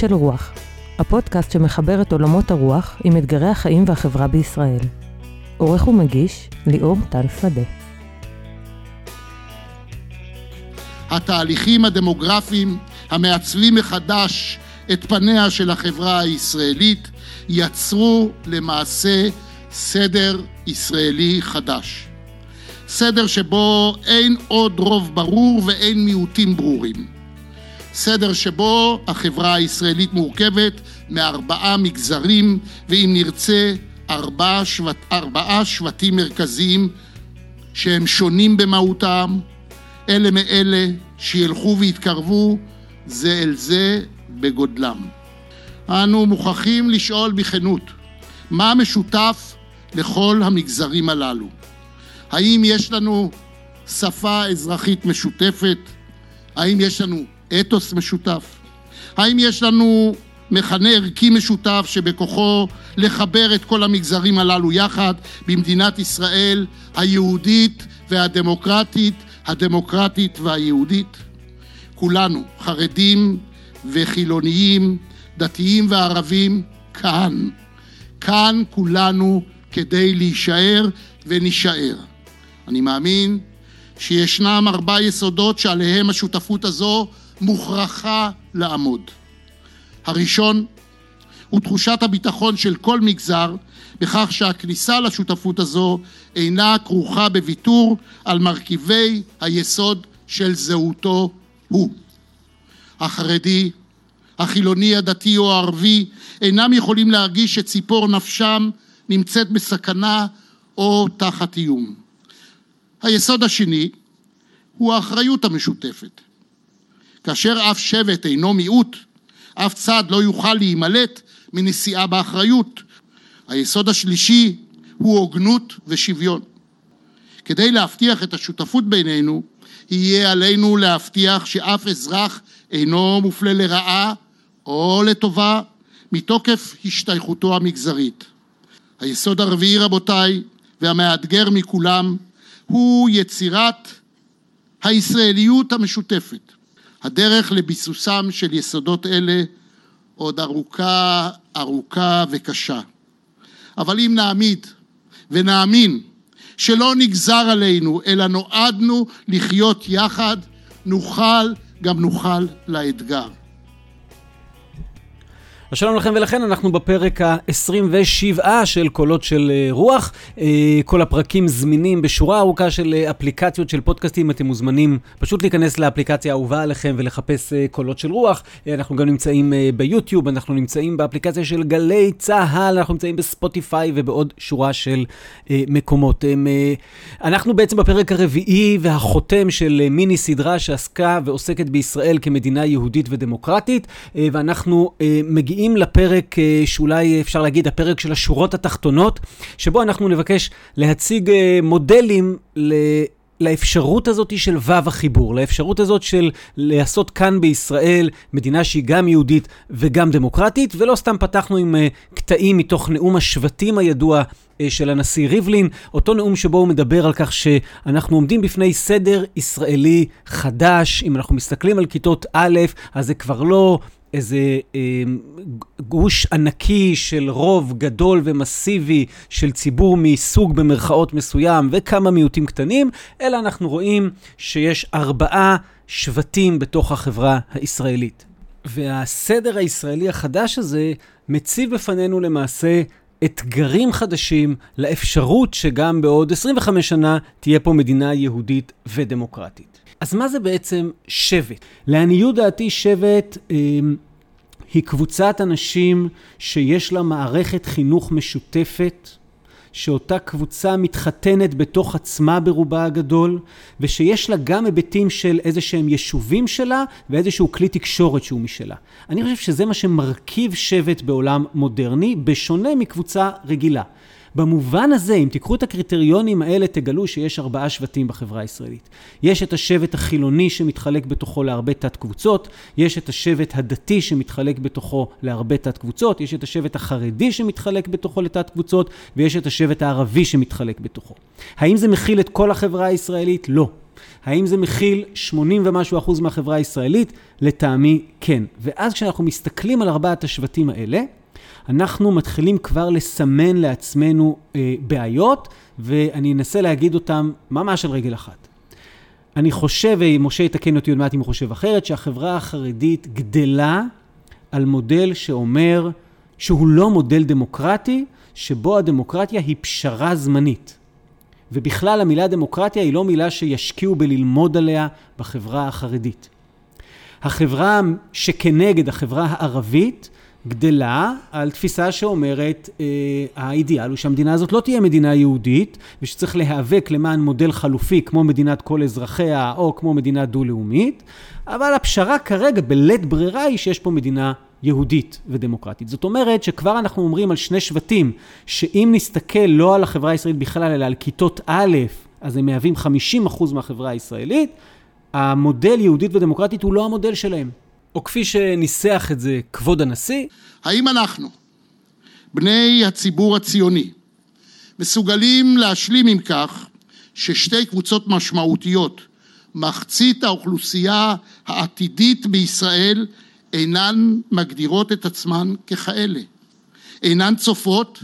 של רוח, הפודקאסט שמחבר את עולמות הרוח עם אתגרי החיים והחברה בישראל. עורך ומגיש, ליאור טל שדה. התהליכים הדמוגרפיים המעצבים מחדש את פניה של החברה הישראלית יצרו למעשה סדר ישראלי חדש. סדר שבו אין עוד רוב ברור ואין מיעוטים ברורים. סדר שבו החברה הישראלית מורכבת מארבעה מגזרים, ואם נרצה, ארבעה, שבט, ארבעה שבטים מרכזיים שהם שונים במהותם, אלה מאלה שילכו ויתקרבו זה אל זה בגודלם. אנו מוכרחים לשאול בכנות, מה משותף לכל המגזרים הללו? האם יש לנו שפה אזרחית משותפת? האם יש לנו אתוס משותף? האם יש לנו מכנה ערכי משותף שבכוחו לחבר את כל המגזרים הללו יחד במדינת ישראל היהודית והדמוקרטית, הדמוקרטית והיהודית? כולנו, חרדים וחילוניים, דתיים וערבים, כאן. כאן כולנו כדי להישאר ונישאר. אני מאמין שישנם ארבעה יסודות שעליהם השותפות הזו מוכרחה לעמוד. הראשון הוא תחושת הביטחון של כל מגזר בכך שהכניסה לשותפות הזו אינה כרוכה בוויתור על מרכיבי היסוד של זהותו הוא. החרדי, החילוני, הדתי או הערבי אינם יכולים להרגיש שציפור נפשם נמצאת בסכנה או תחת איום. היסוד השני הוא האחריות המשותפת. כאשר אף שבט אינו מיעוט, אף צד לא יוכל להימלט מנשיאה באחריות. היסוד השלישי הוא הוגנות ושוויון. כדי להבטיח את השותפות בינינו, יהיה עלינו להבטיח שאף אזרח אינו מופלה לרעה או לטובה מתוקף השתייכותו המגזרית. היסוד הרביעי, רבותיי, והמאתגר מכולם, הוא יצירת הישראליות המשותפת. הדרך לביסוסם של יסודות אלה עוד ארוכה, ארוכה וקשה. אבל אם נעמיד ונאמין שלא נגזר עלינו, אלא נועדנו לחיות יחד, נוכל גם נוכל לאתגר. אז שלום לכם ולכן, אנחנו בפרק ה-27 של קולות של אה, רוח. אה, כל הפרקים זמינים בשורה ארוכה של אה, אפליקציות של פודקאסטים. אתם מוזמנים פשוט להיכנס לאפליקציה האהובה עליכם ולחפש קולות של רוח. אנחנו גם נמצאים ביוטיוב, אנחנו נמצאים באפליקציה של גלי צה"ל, אנחנו נמצאים בספוטיפיי ובעוד שורה של מקומות. אנחנו בעצם בפרק הרביעי והחותם של מיני סדרה שעסקה ועוסקת בישראל כמדינה יהודית ודמוקרטית, ואנחנו מגיעים... מגיעים לפרק אה, שאולי אפשר להגיד הפרק של השורות התחתונות, שבו אנחנו נבקש להציג אה, מודלים ל... לאפשרות הזאת של וו החיבור, לאפשרות הזאת של לעשות כאן בישראל מדינה שהיא גם יהודית וגם דמוקרטית, ולא סתם פתחנו עם uh, קטעים מתוך נאום השבטים הידוע של הנשיא ריבלין, אותו נאום שבו הוא מדבר על כך שאנחנו עומדים בפני סדר ישראלי חדש, אם אנחנו מסתכלים על כיתות א', אז זה כבר לא איזה אה, גוש ענקי של רוב גדול ומסיבי של ציבור מסוג במרכאות מסוים וכמה מיעוטים קטנים, אלא אנחנו רואים שיש ארבעה שבטים בתוך החברה הישראלית. והסדר הישראלי החדש הזה מציב בפנינו למעשה אתגרים חדשים לאפשרות שגם בעוד 25 שנה תהיה פה מדינה יהודית ודמוקרטית. אז מה זה בעצם שבט? לעניות דעתי שבט אה, היא קבוצת אנשים שיש לה מערכת חינוך משותפת, שאותה קבוצה מתחתנת בתוך עצמה ברובה הגדול, ושיש לה גם היבטים של איזה שהם יישובים שלה, ואיזשהו כלי תקשורת שהוא משלה. אני חושב שזה מה שמרכיב שבט בעולם מודרני, בשונה מקבוצה רגילה. במובן הזה, אם תיקחו את הקריטריונים האלה, תגלו שיש ארבעה שבטים בחברה הישראלית. יש את השבט החילוני שמתחלק בתוכו להרבה תת-קבוצות, יש את השבט הדתי שמתחלק בתוכו להרבה תת-קבוצות, יש את השבט החרדי שמתחלק בתוכו לתת-קבוצות, ויש את השבט הערבי שמתחלק בתוכו. האם זה מכיל את כל החברה הישראלית? לא. האם זה מכיל 80 ומשהו אחוז מהחברה הישראלית? לטעמי כן. ואז כשאנחנו מסתכלים על ארבעת השבטים האלה, אנחנו מתחילים כבר לסמן לעצמנו אה, בעיות, ואני אנסה להגיד אותם ממש על רגל אחת. אני חושב, ומשה יתקן אותי עוד מעט אם הוא חושב אחרת, שהחברה החרדית גדלה על מודל שאומר שהוא לא מודל דמוקרטי, שבו הדמוקרטיה היא פשרה זמנית. ובכלל המילה דמוקרטיה היא לא מילה שישקיעו בללמוד עליה בחברה החרדית. החברה שכנגד החברה הערבית גדלה על תפיסה שאומרת אה, האידיאל הוא שהמדינה הזאת לא תהיה מדינה יהודית ושצריך להיאבק למען מודל חלופי כמו מדינת כל אזרחיה או כמו מדינה דו-לאומית, אבל הפשרה כרגע בלית ברירה היא שיש פה מדינה יהודית ודמוקרטית. זאת אומרת שכבר אנחנו אומרים על שני שבטים, שאם נסתכל לא על החברה הישראלית בכלל, אלא על כיתות א', אז הם מהווים 50% מהחברה הישראלית, המודל יהודית ודמוקרטית הוא לא המודל שלהם. או כפי שניסח את זה כבוד הנשיא. האם אנחנו, בני הציבור הציוני, מסוגלים להשלים עם כך ששתי קבוצות משמעותיות, מחצית האוכלוסייה העתידית בישראל, אינן מגדירות את עצמן ככאלה, אינן צופות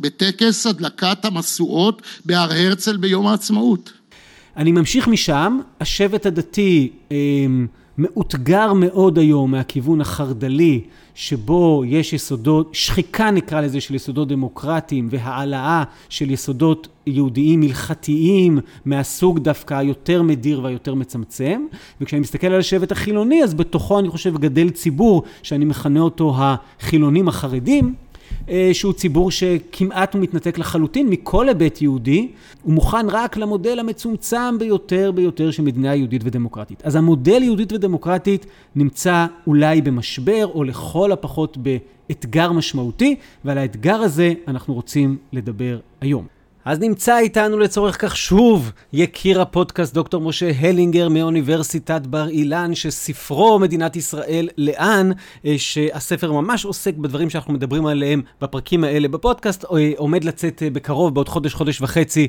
בטקס הדלקת המשואות בהר הרצל ביום העצמאות. אני ממשיך משם, השבט הדתי אה, מאותגר מאוד היום מהכיוון החרד"לי, שבו יש יסודות, שחיקה נקרא לזה, של יסודות דמוקרטיים והעלאה של יסודות יהודיים הלכתיים מהסוג דווקא היותר מדיר והיותר מצמצם. וכשאני מסתכל על השבט החילוני, אז בתוכו אני חושב גדל ציבור שאני מכנה אותו החילונים החרדים. אה, שהוא ציבור שכמעט הוא מתנתק לחלוטין מכל היבט יהודי, הוא מוכן רק למודל המצומצם ביותר ביותר של מדינה יהודית ודמוקרטית. אז המודל יהודית ודמוקרטית נמצא אולי במשבר, או לכל הפחות באתגר משמעותי, ועל האתגר הזה אנחנו רוצים לדבר היום. אז נמצא איתנו לצורך כך שוב יקיר הפודקאסט דוקטור משה הלינגר מאוניברסיטת בר אילן, שספרו מדינת ישראל לאן, אה, שהספר ממש עוסק בדברים שאנחנו מדברים עליהם בפרקים האלה בפודקאסט, אה, עומד לצאת אה, בקרוב, בעוד חודש, חודש וחצי,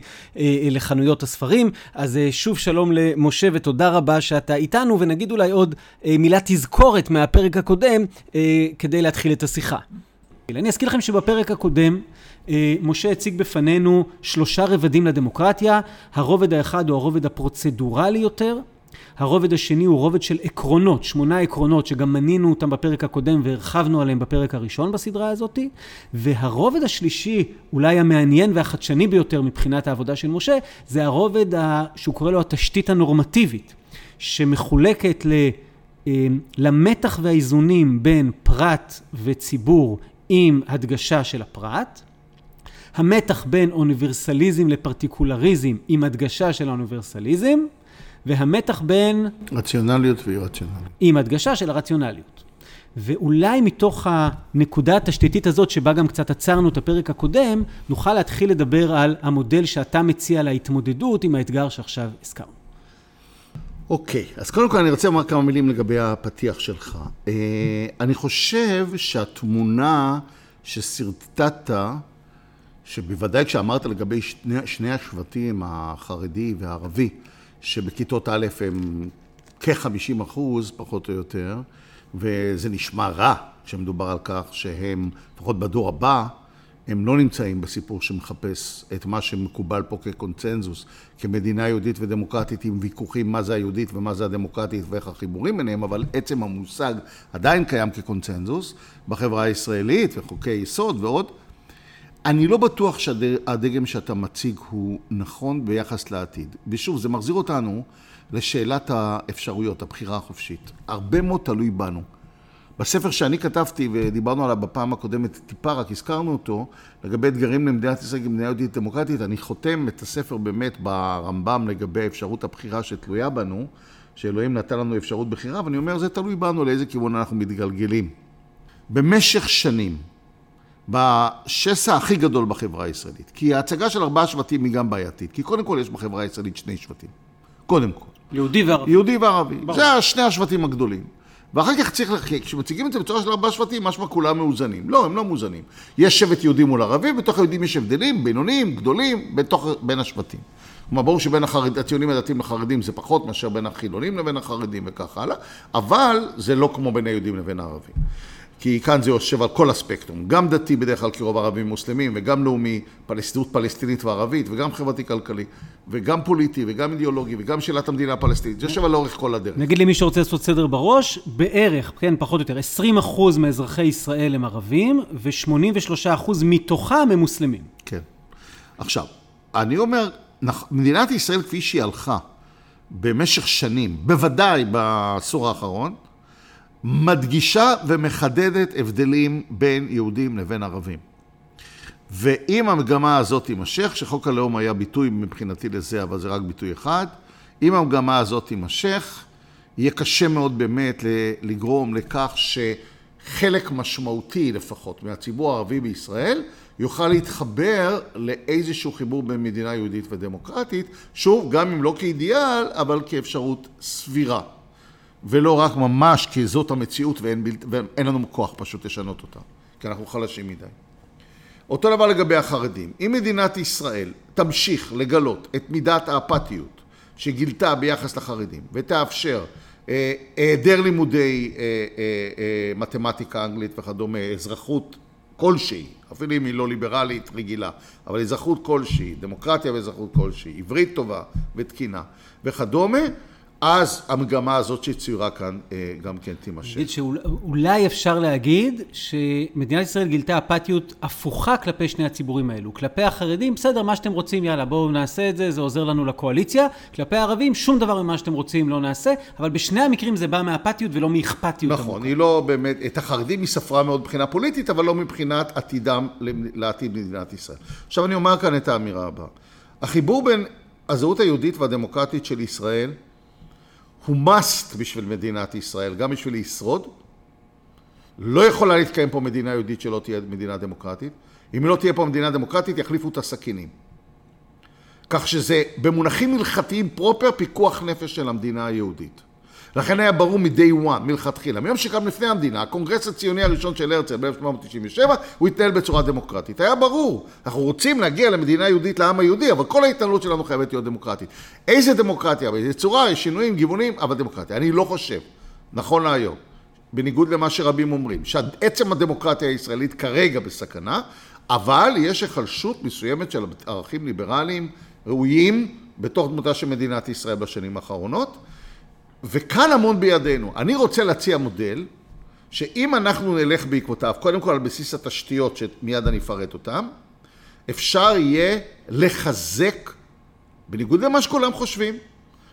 לחנויות הספרים. אז שוב שלום למשה ותודה רבה שאתה איתנו, ונגיד אולי עוד מילת תזכורת מהפרק הקודם, כדי להתחיל את השיחה. אני אזכיר לכם שבפרק הקודם אה, משה הציג בפנינו שלושה רבדים לדמוקרטיה, הרובד האחד הוא הרובד הפרוצדורלי יותר, הרובד השני הוא רובד של עקרונות, שמונה עקרונות שגם מנינו אותם בפרק הקודם והרחבנו עליהם בפרק הראשון בסדרה הזאת, והרובד השלישי, אולי המעניין והחדשני ביותר מבחינת העבודה של משה, זה הרובד. שהוא קורא לו התשתית הנורמטיבית, שמחולקת ל... אה, למתח והאיזונים בין פרט וציבור עם הדגשה של הפרט, המתח בין אוניברסליזם לפרטיקולריזם עם הדגשה של האוניברסליזם, והמתח בין... רציונליות ואי-רציונליות. עם הדגשה של הרציונליות. ואולי מתוך הנקודה התשתיתית הזאת, שבה גם קצת עצרנו את הפרק הקודם, נוכל להתחיל לדבר על המודל שאתה מציע להתמודדות עם האתגר שעכשיו הזכרנו. אוקיי, okay, אז קודם כל אני רוצה לומר כמה מילים לגבי הפתיח שלך. Uh, אני חושב שהתמונה ששרטטת שבוודאי כשאמרת לגבי שני, שני השבטים, החרדי והערבי, שבכיתות א' הם כ-50 אחוז, פחות או יותר, וזה נשמע רע כשמדובר על כך שהם, לפחות בדור הבא, הם לא נמצאים בסיפור שמחפש את מה שמקובל פה כקונצנזוס, כמדינה יהודית ודמוקרטית עם ויכוחים מה זה היהודית ומה זה הדמוקרטית ואיך החיבורים ביניהם, אבל עצם המושג עדיין קיים כקונצנזוס בחברה הישראלית וחוקי יסוד ועוד. אני לא בטוח שהדגם שאתה מציג הוא נכון ביחס לעתיד. ושוב, זה מחזיר אותנו לשאלת האפשרויות, הבחירה החופשית. הרבה מאוד תלוי בנו. בספר שאני כתבתי, ודיברנו עליו בפעם הקודמת, טיפה רק הזכרנו אותו, לגבי אתגרים למדינת ישראל כמדינה יהודית דמוקרטית, אני חותם את הספר באמת ברמב"ם לגבי אפשרות הבחירה שתלויה בנו, שאלוהים נתן לנו אפשרות בחירה, ואני אומר, זה תלוי בנו לאיזה כיוון אנחנו מתגלגלים. במשך שנים, בשסע הכי גדול בחברה הישראלית. כי ההצגה של ארבעה שבטים היא גם בעייתית. כי קודם כל יש בחברה הישראלית שני שבטים. קודם כל. יהודי וערבי. יהודי וערבי. ברור. זה שני השבטים הגדולים. ואחר כך צריך, כשמציגים את זה בצורה של ארבעה שבטים, משמע כולם מאוזנים. לא, הם לא מאוזנים. יש שבט יהודי מול ערבי, בתוך היהודים יש הבדלים בינוניים, גדולים, בתוך, בין השבטים. כלומר, ברור שבין החרד, הציונים הדתיים לחרדים זה פחות מאשר בין החילונים לבין החרדים וכך הלאה, אבל זה לא כמו בין היהודים לבין הערבים. כי כאן זה יושב על כל הספקטרום, גם דתי בדרך כלל כרוב ערבים מוסלמים, וגם לאומי, פלסטינות פלסטינית וערבית, וגם חברתי-כלכלי, וגם פוליטי, וגם אידיאולוגי, וגם שאלת המדינה הפלסטינית, זה יושב על לאורך כל הדרך. נגיד למי שרוצה לעשות סדר בראש, בערך, כן, פחות או יותר, 20 אחוז מאזרחי ישראל הם ערבים, ו-83 אחוז מתוכם הם מוסלמים. כן. עכשיו, אני אומר, מדינת ישראל כפי שהיא הלכה במשך שנים, בוודאי בעשור האחרון, מדגישה ומחדדת הבדלים בין יהודים לבין ערבים. ואם המגמה הזאת תימשך, שחוק הלאום היה ביטוי מבחינתי לזה, אבל זה רק ביטוי אחד, אם המגמה הזאת תימשך, יהיה קשה מאוד באמת לגרום לכך שחלק משמעותי לפחות מהציבור הערבי בישראל יוכל להתחבר לאיזשהו חיבור בין מדינה יהודית ודמוקרטית, שוב, גם אם לא כאידיאל, אבל כאפשרות סבירה. ולא רק ממש כי זאת המציאות ואין. ואין לנו כוח פשוט לשנות אותה, כי אנחנו חלשים מדי. אותו דבר לגבי החרדים. אם מדינת ישראל תמשיך לגלות את מידת האפתיות שגילתה ביחס לחרדים ותאפשר אה, היעדר לימודי אה, אה, מתמטיקה, אנגלית וכדומה, אזרחות כלשהי, אפילו אם היא לא ליברלית רגילה, אבל אזרחות כלשהי, דמוקרטיה ואזרחות כלשהי, עברית טובה ותקינה וכדומה, אז המגמה הזאת שצוירה כאן אה, גם כן תימשך. נגיד שאולי אפשר להגיד שמדינת ישראל גילתה אפתיות הפוכה כלפי שני הציבורים האלו. כלפי החרדים, בסדר, מה שאתם רוצים, יאללה, בואו נעשה את זה, זה עוזר לנו לקואליציה. כלפי הערבים, שום דבר ממה שאתם רוצים לא נעשה, אבל בשני המקרים זה בא מאפתיות ולא מאכפתיות. נכון, היא לא באמת, את החרדים היא ספרה מאוד מבחינה פוליטית, אבל לא מבחינת עתידם לעתיד מדינת ישראל. עכשיו אני אומר כאן את האמירה הבאה. החיבור בין הזהות היהודית והדמוקרטית של ישראל הוא must בשביל מדינת ישראל, גם בשביל לשרוד. לא יכולה להתקיים פה מדינה יהודית שלא תהיה מדינה דמוקרטית. אם לא תהיה פה מדינה דמוקרטית, יחליפו את הסכינים. כך שזה במונחים הלכתיים proper פיקוח נפש של המדינה היהודית. לכן היה ברור מ-day one, מלכתחילה. מיום שקם לפני המדינה, הקונגרס הציוני הראשון של הרצל ב-1797, הוא התנהל בצורה דמוקרטית. היה ברור, אנחנו רוצים להגיע למדינה יהודית לעם היהודי, אבל כל ההתנהלות שלנו חייבת להיות דמוקרטית. איזה דמוקרטיה, באיזה צורה, יש שינויים, גיוונים, אבל דמוקרטיה. אני לא חושב, נכון להיום, בניגוד למה שרבים אומרים, שעצם הדמוקרטיה הישראלית כרגע בסכנה, אבל יש היחלשות מסוימת של ערכים ליברליים ראויים בתוך דמותה של מדינת ישראל בשנים האחרונות. וכאן המון בידינו. אני רוצה להציע מודל, שאם אנחנו נלך בעקבותיו, קודם כל על בסיס התשתיות שמיד אני אפרט אותן, אפשר יהיה לחזק, בניגוד למה שכולם חושבים,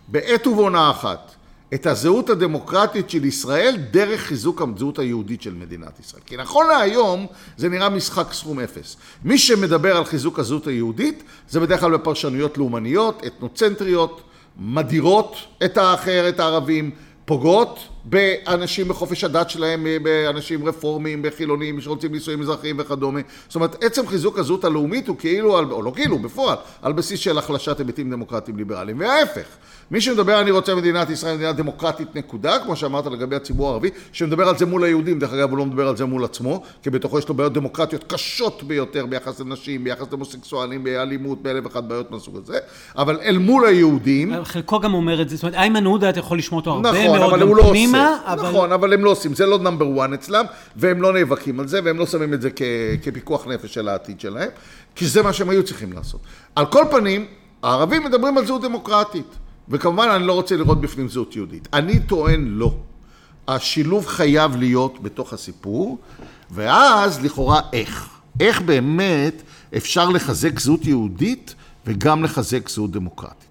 בעת ובעונה אחת, את הזהות הדמוקרטית של ישראל דרך חיזוק הזהות היהודית של מדינת ישראל. כי נכון להיום זה נראה משחק סכום אפס. מי שמדבר על חיזוק הזהות היהודית זה בדרך כלל בפרשנויות לאומניות, אתנוצנטריות, מדירות את האחר, את הערבים, פוגעות באנשים בחופש הדת שלהם, באנשים רפורמים, בחילונים שרוצים נישואים אזרחיים וכדומה. זאת אומרת, עצם חיזוק הזהות הלאומית הוא כאילו, או לא כאילו, בפועל, על בסיס של החלשת היבטים דמוקרטיים ליברליים. וההפך, מי שמדבר, אני רוצה מדינת ישראל, מדינה דמוקרטית נקודה, כמו שאמרת לגבי הציבור הערבי, שמדבר על זה מול היהודים, דרך אגב הוא לא מדבר על זה מול עצמו, כי בתוכו יש לו בעיות דמוקרטיות קשות ביותר ביחס לנשים, ביחס להומוסקסואלים, באלימות, באלף ואחת בעיות מהסוג הזה, אבל אל מול היהודים... חלקו גם אומר את זה, זאת אומרת, איימן עודה, אתה יכול לשמוע אותו הרבה נכון, מאוד גם לא פנימה, אבל... נכון, אבל הם לא עושים, זה לא נאמבר 1 אצלם, והם לא נאבקים על זה, והם לא שמים את זה כפיקוח נפש של העתיד שלהם, כי זה מה שהם היו צריכים לעשות. על כל פנים, הערבים מדברים על זהות דמוקרטית. וכמובן אני לא רוצה לראות בפנים זהות יהודית. אני טוען לא. השילוב חייב להיות בתוך הסיפור, ואז לכאורה איך. איך באמת אפשר לחזק זהות יהודית וגם לחזק זהות דמוקרטית.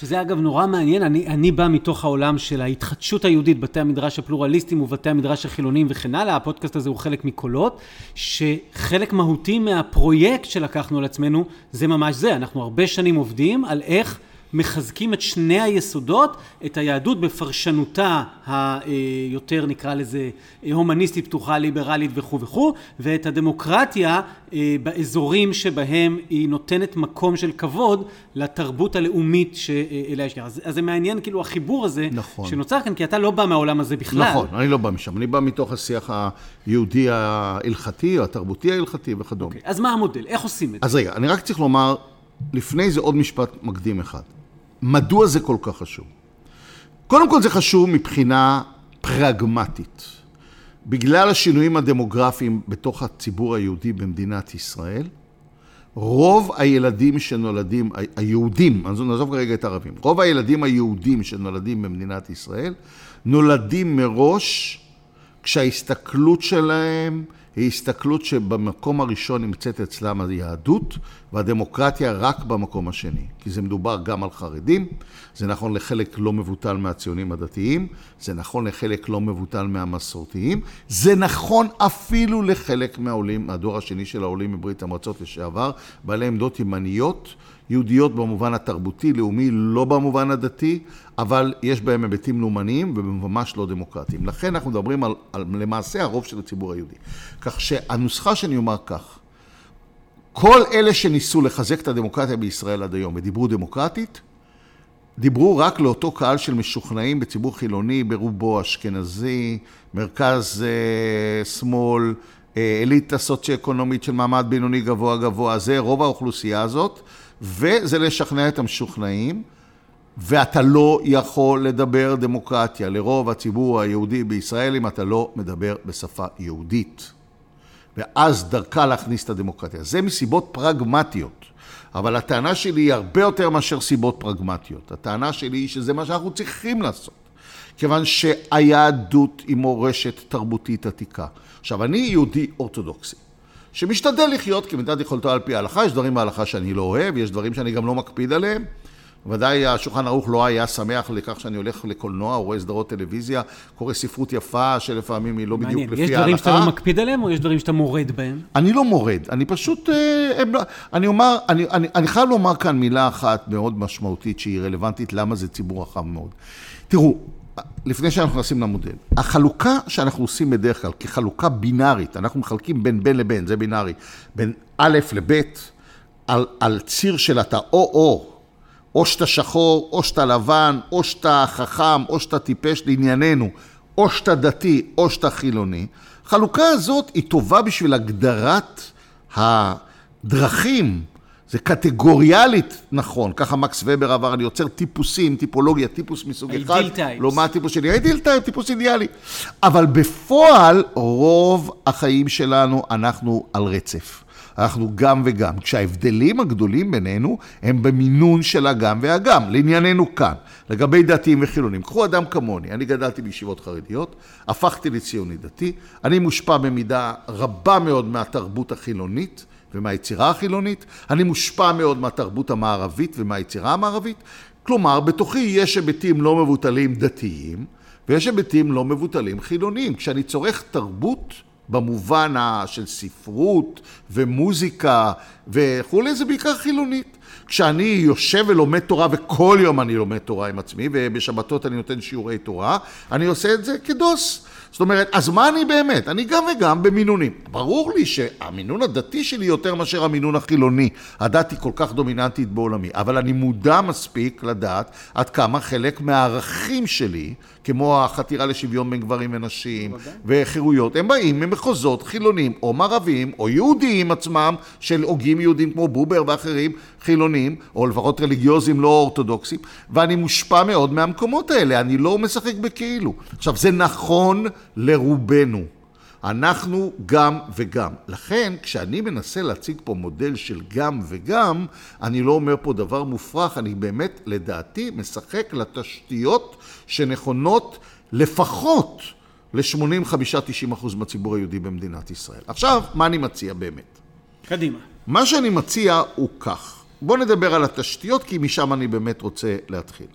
שזה אגב נורא מעניין, אני, אני בא מתוך העולם של ההתחדשות היהודית, בתי המדרש הפלורליסטיים ובתי המדרש החילוניים וכן הלאה, הפודקאסט הזה הוא חלק מקולות, שחלק מהותי מהפרויקט שלקחנו על עצמנו זה ממש זה, אנחנו הרבה שנים עובדים על איך מחזקים את שני היסודות, את היהדות בפרשנותה היותר נקרא לזה הומניסטית, פתוחה, ליברלית וכו' וכו', ואת הדמוקרטיה אה, באזורים שבהם היא נותנת מקום של כבוד לתרבות הלאומית שאליה יש אז, אז זה מעניין כאילו החיבור הזה נכון. שנוצר כאן, כי אתה לא בא מהעולם הזה בכלל. נכון, אני לא בא משם, אני בא מתוך השיח היהודי ההלכתי, התרבותי ההלכתי וכדומה. אוקיי, אז מה המודל? איך עושים את זה? אז רגע, אני רק צריך לומר, לפני זה עוד משפט מקדים אחד. מדוע זה כל כך חשוב? קודם כל זה חשוב מבחינה פרגמטית. בגלל השינויים הדמוגרפיים בתוך הציבור היהודי במדינת ישראל, רוב הילדים שנולדים, היהודים, אז נעזוב כרגע את הערבים, רוב הילדים היהודים שנולדים במדינת ישראל, נולדים מראש כשההסתכלות שלהם היא הסתכלות שבמקום הראשון נמצאת אצלם היהדות, והדמוקרטיה רק במקום השני. כי זה מדובר גם על חרדים, זה נכון לחלק לא מבוטל מהציונים הדתיים, זה נכון לחלק לא מבוטל מהמסורתיים, זה נכון אפילו לחלק מהעולים, מהדור השני של העולים מברית המועצות לשעבר, בעלי עמדות ימניות. יהודיות במובן התרבותי, לאומי, לא במובן הדתי, אבל יש בהם היבטים לאומניים וממש לא דמוקרטיים. לכן אנחנו מדברים על, על למעשה הרוב של הציבור היהודי. כך שהנוסחה שאני אומר כך, כל אלה שניסו לחזק את הדמוקרטיה בישראל עד היום ודיברו דמוקרטית, דיברו רק לאותו קהל של משוכנעים בציבור חילוני, ברובו אשכנזי, מרכז אה, שמאל, אה, אליטה סוציו-אקונומית של מעמד בינוני גבוה גבוה, זה רוב האוכלוסייה הזאת. וזה לשכנע את המשוכנעים, ואתה לא יכול לדבר דמוקרטיה לרוב הציבור היהודי בישראל אם אתה לא מדבר בשפה יהודית. ואז דרכה להכניס את הדמוקרטיה. זה מסיבות פרגמטיות. אבל הטענה שלי היא הרבה יותר מאשר סיבות פרגמטיות. הטענה שלי היא שזה מה שאנחנו צריכים לעשות. כיוון שהיהדות היא מורשת תרבותית עתיקה. עכשיו, אני יהודי אורתודוקסי. שמשתדל לחיות כמידת יכולתו על פי ההלכה, יש דברים בהלכה שאני לא אוהב, יש דברים שאני גם לא מקפיד עליהם. ודאי השולחן ערוך לא היה שמח לכך שאני הולך לקולנוע, רואה סדרות טלוויזיה, קורא ספרות יפה, שלפעמים היא לא מעניין. בדיוק לפי ההלכה. יש דברים שאתה לא מקפיד עליהם, או יש דברים שאתה מורד בהם? אני לא מורד, אני פשוט, אה, לא- אני אומר, אני, אני, אני חייב לומר כאן מילה אחת מאוד משמעותית שהיא רלוונטית, למה זה ציבור רחב מאוד. תראו, לפני שאנחנו נכנסים למודל, החלוקה שאנחנו עושים בדרך כלל כחלוקה בינארית, אנחנו מחלקים בין בין לבין, זה בינארי, בין א' לב', על, על ציר של אתה או-או, או שאתה שחור, או שאתה לבן, או שאתה חכם, או שאתה טיפש לענייננו, או שאתה דתי, או שאתה חילוני. החלוקה הזאת היא טובה בשביל הגדרת הדרכים זה קטגוריאלית נכון, ככה מקס ובר עבר, אני יוצר טיפוסים, טיפולוגיה, טיפוס מסוג אחד. ideal types. לא מה הטיפוס שלי, ideal type, טיפוס אידיאלי. אבל בפועל, רוב החיים שלנו, אנחנו על רצף. אנחנו גם וגם. כשההבדלים הגדולים בינינו הם במינון של הגם והגם. לענייננו כאן, לגבי דתיים וחילונים. קחו אדם כמוני, אני גדלתי בישיבות חרדיות, הפכתי לציוני דתי, אני מושפע במידה רבה מאוד מהתרבות החילונית. ומהיצירה החילונית, אני מושפע מאוד מהתרבות המערבית ומהיצירה המערבית, כלומר, בתוכי יש היבטים לא מבוטלים דתיים, ויש היבטים לא מבוטלים חילוניים. כשאני צורך תרבות במובן של ספרות ומוזיקה וכולי, זה בעיקר חילונית. כשאני יושב ולומד תורה, וכל יום אני לומד תורה עם עצמי, ובשבתות אני נותן שיעורי תורה, אני עושה את זה כדוס. זאת אומרת, אז מה אני באמת? אני גם וגם במינונים. ברור לי שהמינון הדתי שלי יותר מאשר המינון החילוני. הדת היא כל כך דומיננטית בעולמי, אבל אני מודע מספיק לדעת עד כמה חלק מהערכים שלי, כמו החתירה לשוויון בין גברים ונשים וחירויות, הם באים ממחוזות חילונים או מערביים או יהודיים עצמם, של הוגים יהודים כמו בובר ואחרים, חילונים, או לפחות רליגיוזים לא אורתודוקסים, ואני מושפע מאוד מהמקומות האלה, אני לא משחק בכאילו. עכשיו, זה נכון לרובנו. אנחנו גם וגם. לכן, כשאני מנסה להציג פה מודל של גם וגם, אני לא אומר פה דבר מופרך, אני באמת, לדעתי, משחק לתשתיות שנכונות לפחות ל-85-90 אחוז מהציבור היהודי במדינת ישראל. עכשיו, מה אני מציע באמת? קדימה. מה שאני מציע הוא כך. בואו נדבר על התשתיות, כי משם אני באמת רוצה להתחיל.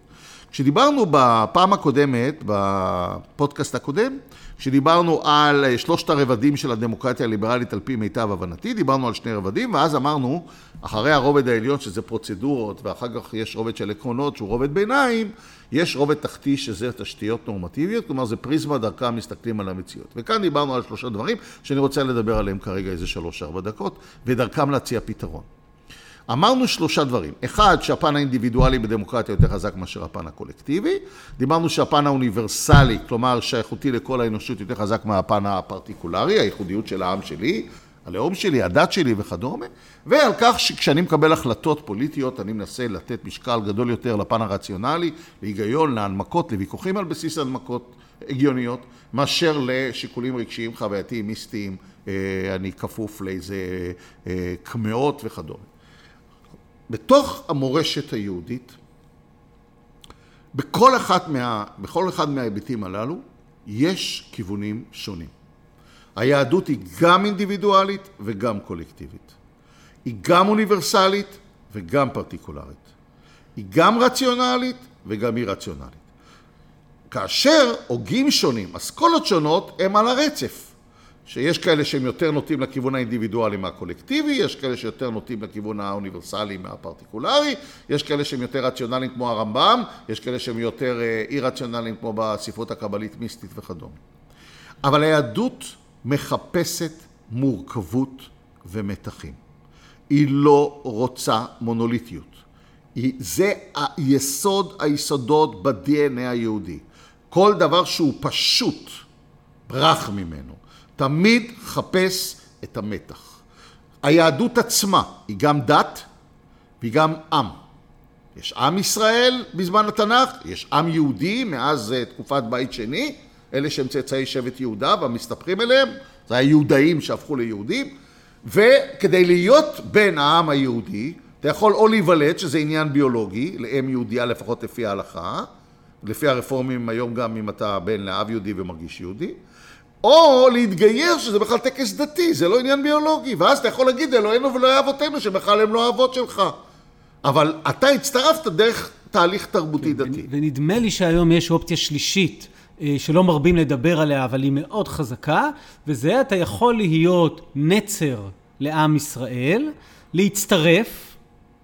כשדיברנו בפעם הקודמת, בפודקאסט הקודם, כשדיברנו על אה, שלושת הרבדים של הדמוקרטיה הליברלית על פי מיטב הבנתי, דיברנו על שני רבדים, ואז אמרנו, אחרי הרובד העליון שזה פרוצדורות, ואחר כך יש רובד של עקרונות שהוא רובד ביניים, יש רובד תחתי שזה תשתיות נורמטיביות, כלומר זה פריזמה דרכם מסתכלים על המציאות. וכאן דיברנו על שלושה דברים שאני רוצה לדבר עליהם כרגע איזה שלוש-ארבע דקות, ודרכם להציע פתרון. אמרנו שלושה דברים. אחד, שהפן האינדיבידואלי בדמוקרטיה יותר חזק מאשר הפן הקולקטיבי. דיברנו שהפן האוניברסלי, כלומר שייכותי לכל האנושות, יותר חזק מהפן הפרטיקולרי, הייחודיות של העם שלי, הלאום שלי, הדת שלי וכדומה. ועל כך שכשאני מקבל החלטות פוליטיות, אני מנסה לתת משקל גדול יותר לפן הרציונלי, להיגיון, להנמקות, לוויכוחים על בסיס הנמקות הגיוניות, מאשר לשיקולים רגשיים, חווייתיים, מיסטיים, אה, אני כפוף לאיזה אה, קמעות וכדומה. בתוך המורשת היהודית, בכל, אחת מה, בכל אחד מההיבטים הללו, יש כיוונים שונים. היהדות היא גם אינדיבידואלית וגם קולקטיבית. היא גם אוניברסלית וגם פרטיקולרית. היא גם רציונלית וגם אי-רציונלית. כאשר הוגים שונים, אסכולות שונות, הם על הרצף. שיש כאלה שהם יותר נוטים לכיוון האינדיבידואלי מהקולקטיבי, יש כאלה שיותר נוטים לכיוון האוניברסלי מהפרטיקולרי, יש כאלה שהם יותר רציונליים כמו הרמב"ם, יש כאלה שהם יותר אה, אי רציונליים כמו בספרות הקבלית מיסטית וכדומה. אבל היהדות מחפשת מורכבות ומתחים. היא לא רוצה מונוליטיות. זה היסוד היסודות ב-DNA היהודי. כל דבר שהוא פשוט, ברח ממנו. תמיד חפש את המתח. היהדות עצמה היא גם דת והיא גם עם. יש עם ישראל בזמן התנ"ך, יש עם יהודי מאז אה, תקופת בית שני, אלה שהם צאצאי שבט יהודה והמסתפחים אליהם, זה היהודאים שהפכו ליהודים, וכדי להיות בן העם היהודי, אתה יכול או להיוולד, שזה עניין ביולוגי, לאם יהודייה לפחות לפי ההלכה, לפי הרפורמים היום גם אם אתה בן לאב יהודי ומרגיש יהודי, או להתגייר, שזה בכלל טקס דתי, זה לא עניין ביולוגי, ואז אתה יכול להגיד אלוהינו ואלוהי אבותינו, שבכלל הם לא האבות שלך. אבל אתה הצטרפת דרך תהליך תרבותי דתי. ונדמה לי שהיום יש אופציה שלישית, אה, שלא מרבים לדבר עליה, אבל היא מאוד חזקה, וזה אתה יכול להיות נצר לעם ישראל, להצטרף,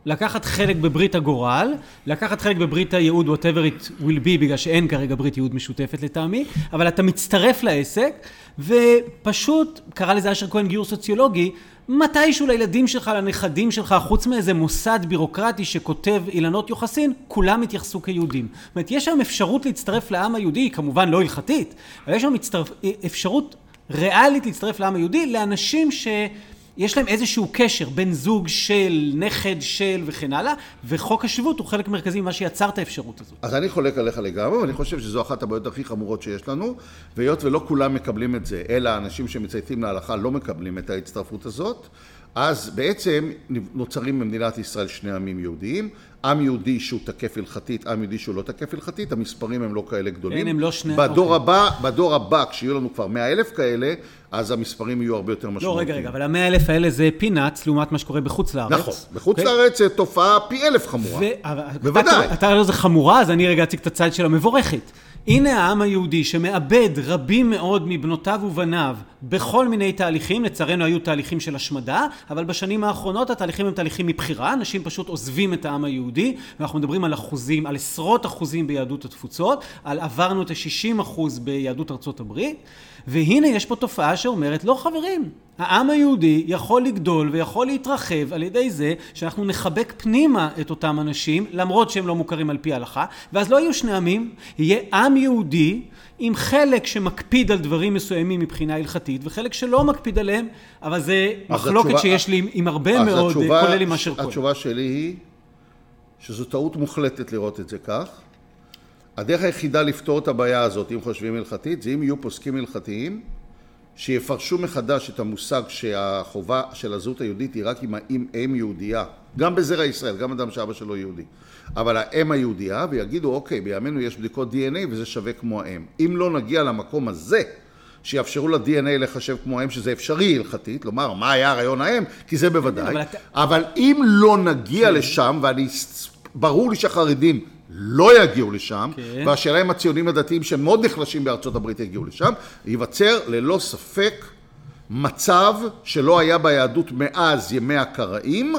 לקחת חלק בברית הגורל, לקחת חלק בברית הייעוד, whatever it will be, בגלל שאין כרגע ברית ייעוד משותפת לטעמי, אבל אתה מצטרף לעסק, ופשוט, קרא לזה אשר כהן גיור סוציולוגי, מתישהו לילדים שלך, לנכדים שלך, חוץ מאיזה מוסד בירוקרטי שכותב אילנות יוחסין, כולם יתייחסו כיהודים. זאת אומרת, יש היום אפשרות להצטרף לעם היהודי, כמובן לא הלכתית, אבל יש היום אפשרות ריאלית להצטרף לעם היהודי לאנשים ש... יש להם איזשהו קשר, בן זוג של, נכד של וכן הלאה, וחוק השבות הוא חלק מרכזי ממה שיצר את האפשרות הזאת. אז אני חולק עליך לגמרי, ואני חושב שזו אחת הבעיות הכי חמורות שיש לנו, והיות ולא כולם מקבלים את זה, אלא האנשים שמצייתים להלכה לא מקבלים את ההצטרפות הזאת, אז בעצם נוצרים במדינת ישראל שני עמים יהודיים, עם יהודי שהוא תקף הלכתית, עם יהודי שהוא לא תקף הלכתית, המספרים הם לא כאלה גדולים. כן, הם לא שני... בדור אוקיי. הבא, בדור הבא, כשיהיו לנו כבר מאה אלף כאלה, אז המספרים יהיו הרבה יותר משמעותיים. לא, רגע, רגע, אבל המאה אלף האלה זה פינאץ לעומת מה שקורה בחוץ לארץ. נכון, בחוץ okay. אוקיי? לארץ זה תופעה פי אלף חמורה. ו... בוודאי. אתה, אתה, לא זה חמורה, אז אני רגע אציג את הצד של המבורכת. הנה העם היהודי שמאבד רבים מאוד מבנותיו ובניו בכל מיני תהליכים, לצערנו היו תהליכים של השמדה, אבל בשנים האחרונות התהליכים הם תהליכים מבחירה, אנשים פשוט עוזבים את העם היהודי, ואנחנו מדברים על אחוזים, על עשרות אחוזים ביהדות התפוצות, על עברנו את ה-60 אחוז ביהדות ארצות הברית, והנה יש פה תופעה שאומרת, לא חברים, העם היהודי יכול לגדול ויכול להתרחב על ידי זה שאנחנו נחבק פנימה את אותם אנשים, למרות שהם לא מוכרים על פי ההלכה, ואז לא יהיו שני עמים, יהיה עם יהודי עם חלק שמקפיד על דברים מסוימים מבחינה הלכתית, וחלק שלא מקפיד עליהם, אבל זה מחלוקת התשובה, שיש לי עם הרבה מאוד, התשובה, כולל עם אשר כהן. התשובה שלי היא שזו טעות מוחלטת לראות את זה כך. הדרך היחידה לפתור את הבעיה הזאת, אם חושבים הלכתית, זה אם יהיו פוסקים הלכתיים שיפרשו מחדש את המושג שהחובה של הזהות היהודית היא רק עם האם אם יהודייה, גם בזרע ישראל, גם אדם שאבא שלו יהודי, אבל האם היהודייה, ויגידו אוקיי, בימינו יש בדיקות DNA וזה שווה כמו האם. אם לא נגיע למקום הזה, שיאפשרו ל-DNA לחשב כמו האם, שזה אפשרי הלכתית, לומר מה היה רעיון האם, כי זה בוודאי, אבל, אבל אם לא נגיע לשם, ואני, ברור לי שהחרדים לא יגיעו לשם, כן. והשאלה אם הציונים הדתיים שהם מאוד נחלשים בארצות הברית יגיעו לשם, ייווצר ללא ספק מצב שלא היה ביהדות מאז ימי הקראים,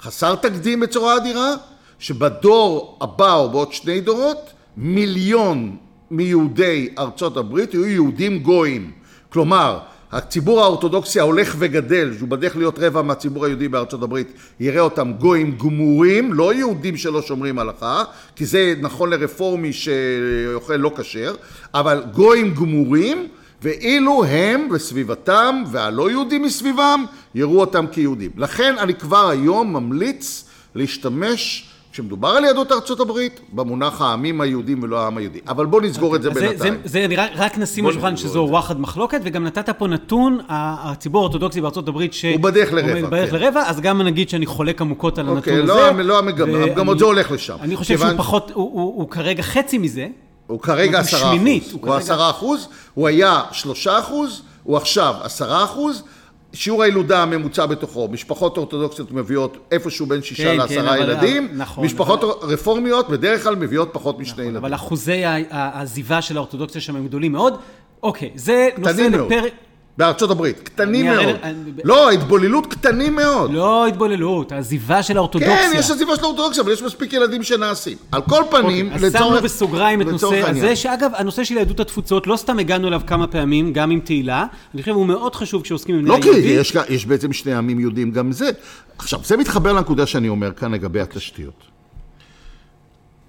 חסר תקדים בצורה אדירה, שבדור הבא או בעוד שני דורות, מיליון מיהודי ארצות הברית יהיו יהודים גויים. כלומר, הציבור האורתודוקסי ההולך וגדל, שהוא בדרך להיות רבע מהציבור היהודי בארצות הברית, יראה אותם גויים גמורים, לא יהודים שלא שומרים הלכה, כי זה נכון לרפורמי שאוכל לא כשר, אבל גויים גמורים, ואילו הם וסביבתם והלא יהודים מסביבם יראו אותם כיהודים. לכן אני כבר היום ממליץ להשתמש כשמדובר על יהדות ארצות הברית, במונח העמים היהודים ולא העם היהודי. אבל בוא נסגור את זה זה, בינתיים. זה, זה נראה, רק נשים בשולחן נסגור שזו זה. וואחד מחלוקת, וגם נתת פה נתון, הציבור האורתודוקסי בארצות הברית ש... הוא בדרך לרבע, עומד בדרך כן. לרבע, אז גם נגיד שאני חולק עמוקות על אוקיי, הנתון לא, הזה. לא המגמה, ואני- המגמות זה הולך לשם. אני חושב כיוון- שהוא פחות, הוא, הוא, הוא כרגע חצי מזה. הוא כרגע הוא עשרה אחוז. הוא הוא כרגע- עשרה אחוז, הוא היה שלושה אחוז, הוא עכשיו עשרה אחוז. שיעור הילודה הממוצע בתוכו, משפחות אורתודוקסיות מביאות איפשהו בין שישה כן, לעשרה כן, ילדים, נכון, משפחות אבל- רפורמיות בדרך כלל מביאות פחות משני ילדים. אבל אחוזי העזיבה של האורתודוקסיה שם הם גדולים מאוד. אוקיי, זה נושא. לפרק... בארצות הברית, קטנים אני מאוד. אני- לא, התבוללות קטנים מאוד. לא התבוללות, העזיבה של האורתודוקסיה. כן, יש עזיבה של האורתודוקסיה, אבל יש מספיק ילדים שנעשים. על כל פנים, אוקיי, אז שמנו בסוגריים את לצורך נושא העניין. הזה, שאגב, הנושא של יהדות התפוצות, לא סתם הגענו אליו כמה פעמים, גם עם תהילה. אני חושב הוא מאוד חשוב כשעוסקים עם לא בני כי היהודי. יש, יש בעצם שני עמים יהודים גם זה. עכשיו, זה מתחבר לנקודה שאני אומר כאן לגבי התשתיות.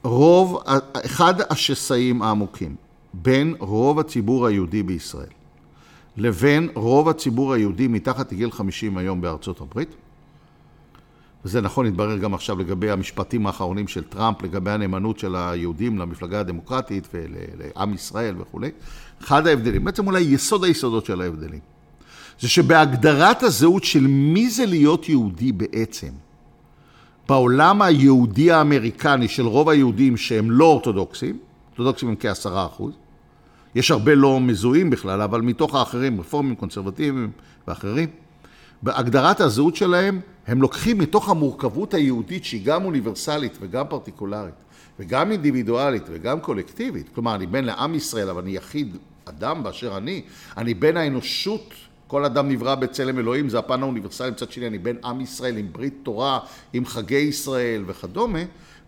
רוב, אחד השסעים העמוקים בין רוב הציבור היהודי בישראל לבין רוב הציבור היהודי מתחת לגיל 50 היום בארצות הברית, וזה נכון, התברר גם עכשיו לגבי המשפטים האחרונים של טראמפ, לגבי הנאמנות של היהודים למפלגה הדמוקרטית ולעם ישראל וכולי. אחד ההבדלים, בעצם אולי יסוד היסודות של ההבדלים, זה שבהגדרת הזהות של מי זה להיות יהודי בעצם, בעולם היהודי האמריקני של רוב היהודים שהם לא אורתודוקסים, אורתודוקסים הם כעשרה אחוז, יש הרבה לא מזוהים בכלל, אבל מתוך האחרים, רפורמים, קונסרבטיביים ואחרים, בהגדרת הזהות שלהם, הם לוקחים מתוך המורכבות היהודית שהיא גם אוניברסלית וגם פרטיקולרית, וגם אינדיבידואלית וגם קולקטיבית. כלומר, אני בן לעם ישראל, אבל אני יחיד אדם באשר אני. אני בן האנושות, כל אדם נברא בצלם אלוהים, זה הפן האוניברסלי. מצד שני, אני בן עם ישראל עם ברית תורה, עם חגי ישראל וכדומה.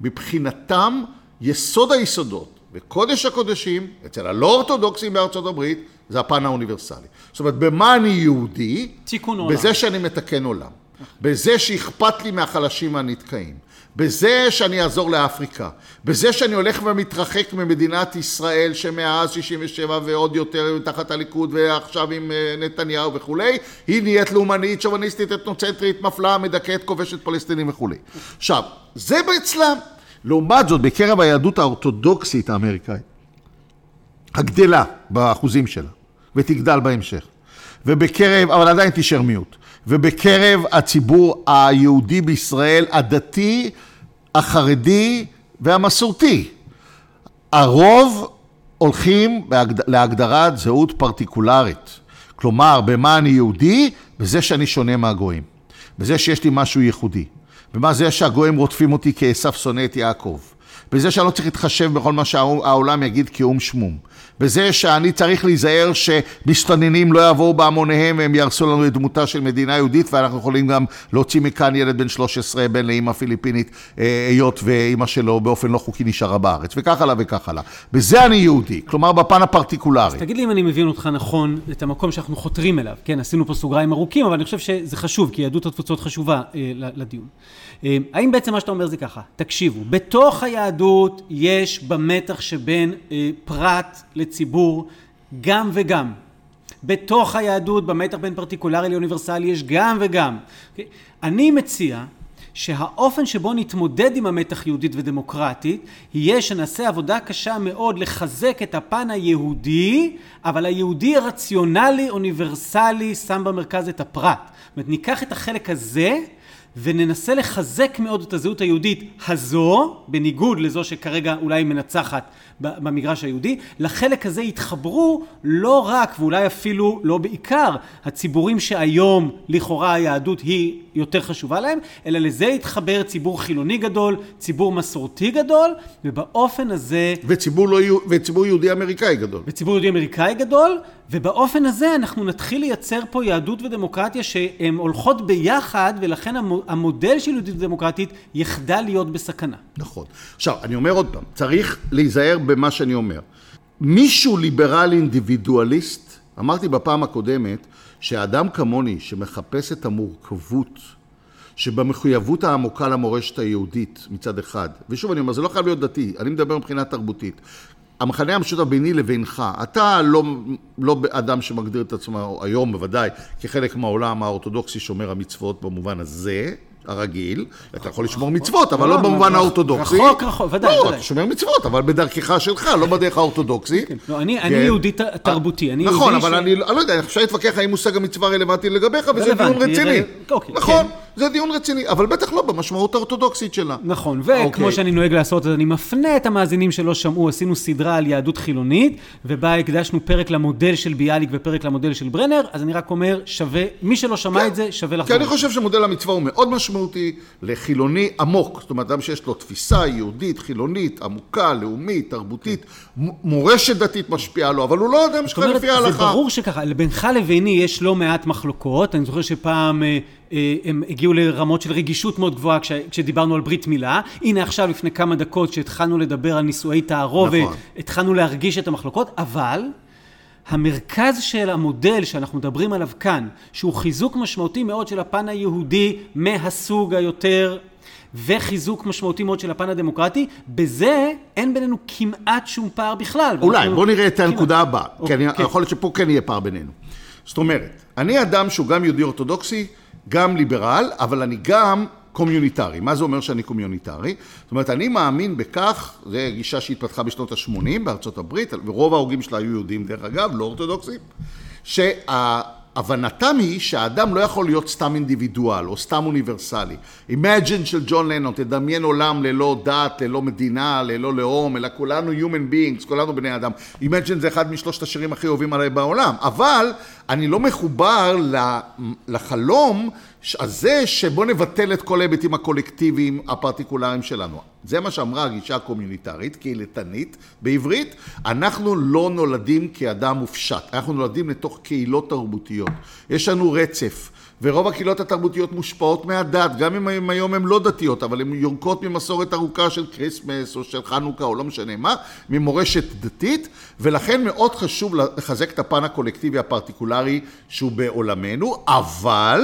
מבחינתם, יסוד היסודות וקודש הקודשים, אצל הלא אורתודוקסים בארצות הברית, זה הפן האוניברסלי. זאת אומרת, במה אני יהודי? תיקון עולם. בזה שאני מתקן עולם. בזה שאכפת לי מהחלשים והנתקעים. בזה שאני אעזור לאפריקה. בזה שאני הולך ומתרחק ממדינת ישראל שמאז 67 ועוד יותר תחת הליכוד ועכשיו עם אה, נתניהו וכולי, היא נהיית לאומנית, שוביניסטית, אתנוצנטרית, מפלה, מדכאת, כובשת פלסטינים וכולי. עכשיו, זה אצלם. לעומת זאת, בקרב היהדות האורתודוקסית האמריקאית, הגדלה באחוזים שלה, ותגדל בהמשך, ובקרב, אבל עדיין תישאר מיעוט, ובקרב הציבור היהודי בישראל, הדתי, החרדי והמסורתי, הרוב הולכים. להגדרת זהות פרטיקולרית. כלומר, במה אני יהודי? בזה שאני שונה מהגויים. בזה שיש לי משהו ייחודי. במה זה שהגויים רודפים אותי כעשו שונא את יעקב. בזה שאני לא צריך להתחשב בכל מה שהעולם יגיד כאום שמום. בזה שאני צריך להיזהר שמסתננים לא יבואו בהמוניהם והם יהרסו לנו את דמותה של מדינה יהודית ואנחנו יכולים גם להוציא מכאן ילד בן 13 בן לאימא פיליפינית אה, היות ואימא שלו באופן לא חוקי נשארה בארץ וכך הלאה וכך הלאה. בזה אני יהודי, כלומר בפן הפרטיקולרי. תגיד לי אם אני מבין אותך נכון, את המקום שאנחנו חותרים אליו. כן, עשינו פה סוגריים ארוכים, אבל אני חושב שזה חשוב, כי יהדות התפוצות חשובה אה, לדיון. אה, האם בעצם מה שאתה אומר זה ככה? תקשיבו, בתוך היהדות יש במתח שבין אה, פרט לציבור גם וגם. בתוך היהדות, במתח בין פרטיקולרי לאוניברסלי, יש גם וגם. אני מציע שהאופן שבו נתמודד עם המתח יהודית ודמוקרטית, יהיה שנעשה עבודה קשה מאוד לחזק את הפן היהודי, אבל היהודי הרציונלי, אוניברסלי, שם במרכז את הפרט. זאת אומרת, ניקח את החלק הזה, וננסה לחזק מאוד את הזהות היהודית הזו, בניגוד לזו שכרגע אולי מנצחת במגרש היהודי, לחלק הזה יתחברו לא רק ואולי אפילו לא בעיקר הציבורים שהיום לכאורה היהדות היא יותר חשובה להם, אלא לזה יתחבר ציבור חילוני גדול, ציבור מסורתי גדול, ובאופן הזה... וציבור, לא, וציבור יהודי אמריקאי גדול. וציבור יהודי אמריקאי גדול, ובאופן הזה אנחנו נתחיל לייצר פה יהדות ודמוקרטיה שהן הולכות ביחד, ולכן המודל של יהודית ודמוקרטית יחדל להיות בסכנה. נכון. עכשיו, אני אומר עוד פעם, צריך להיזהר במה שאני אומר. מישהו ליברל אינדיבידואליסט, אמרתי בפעם הקודמת, שאדם כמוני שמחפש את המורכבות שבמחויבות העמוקה למורשת היהודית מצד אחד, ושוב אני אומר, זה לא חייב להיות דתי, אני מדבר מבחינה תרבותית. המחנה המשותף ביני לבינך, אתה לא, לא אדם שמגדיר את עצמו היום בוודאי כחלק מהעולם האורתודוקסי שומר המצוות במובן הזה, הרגיל, אתה יכול לשמור מצוות, אבל לא, לא במובן האורתודוקסי. רחוק, רחוק, ודאי. לא, אתה שומר מצוות, אבל בדרכך שלך, לא בדרך האורתודוקסית. כן, לא, אני יהודי תרבותי, אני יהודי נכון, אבל אני לא יודע, אפשר להתווכח האם מושג המצווה רלוונטי לגביך, וזה דיון רציני. אוקיי, נכון. זה דיון רציני, אבל בטח לא במשמעות האורתודוקסית שלה. נכון, וכמו אוקיי. שאני נוהג לעשות, אני מפנה את המאזינים שלא שמעו, עשינו סדרה על יהדות חילונית, ובה הקדשנו פרק למודל של ביאליק ופרק למודל של ברנר, אז אני רק אומר, שווה, מי שלא שמע כן, את זה, שווה לחזור. כי אני חושב שמודל המצווה הוא מאוד משמעותי לחילוני עמוק, זאת אומרת, אדם שיש לו תפיסה יהודית, חילונית, עמוקה, לאומית, תרבותית, מורשת דתית משפיעה לו, אבל הוא לא אדם שחי לפי ההלכה. זה ברור שככה, בינך לביני יש לא מעט מחלוקות, אני זוכר שפעם... אה, הם הגיעו לרמות של רגישות מאוד גבוהה כש, כשדיברנו על ברית מילה. הנה עכשיו, לפני כמה דקות, כשהתחלנו לדבר על נישואי תערובת, נכון. התחלנו להרגיש את המחלוקות, אבל המרכז של המודל שאנחנו מדברים עליו כאן, שהוא חיזוק משמעותי מאוד של הפן היהודי מהסוג היותר וחיזוק משמעותי מאוד של הפן הדמוקרטי, בזה אין בינינו כמעט שום פער בכלל. אולי. בוא נראה את הנקודה הבאה, כי אני, כן. יכול להיות שפה כן יהיה פער בינינו. זאת אומרת, אני אדם שהוא גם יהודי אורתודוקסי, גם ליברל, אבל אני גם קומיוניטרי. מה זה אומר שאני קומיוניטרי? זאת אומרת, אני מאמין בכך, זו גישה שהתפתחה בשנות ה-80 בארצות הברית, ורוב ההוגים שלה היו יהודים דרך אגב, לא אורתודוקסים, שה... הבנתם היא שהאדם לא יכול להיות סתם אינדיבידואל או סתם אוניברסלי. Imagine של ג'ון לנון, תדמיין עולם ללא דת, ללא מדינה, ללא לאום, אלא כולנו human beings, כולנו בני אדם. Imagine זה אחד משלושת השירים הכי אוהבים עליי בעולם, אבל אני לא מחובר לחלום הזה שבוא נבטל את כל ההיבטים הקולקטיביים הפרטיקולריים שלנו. זה מה שאמרה הגישה הקומיוניטרית, קהילתנית בעברית. אנחנו לא נולדים כאדם מופשט, אנחנו נולדים לתוך קהילות תרבותיות. יש לנו רצף. ורוב הקהילות התרבותיות מושפעות מהדת, גם אם היום הן לא דתיות, אבל הן יונקות ממסורת ארוכה של כריסמס או של חנוכה או לא משנה מה, ממורשת דתית, ולכן מאוד חשוב לחזק את הפן הקולקטיבי הפרטיקולרי שהוא בעולמנו, אבל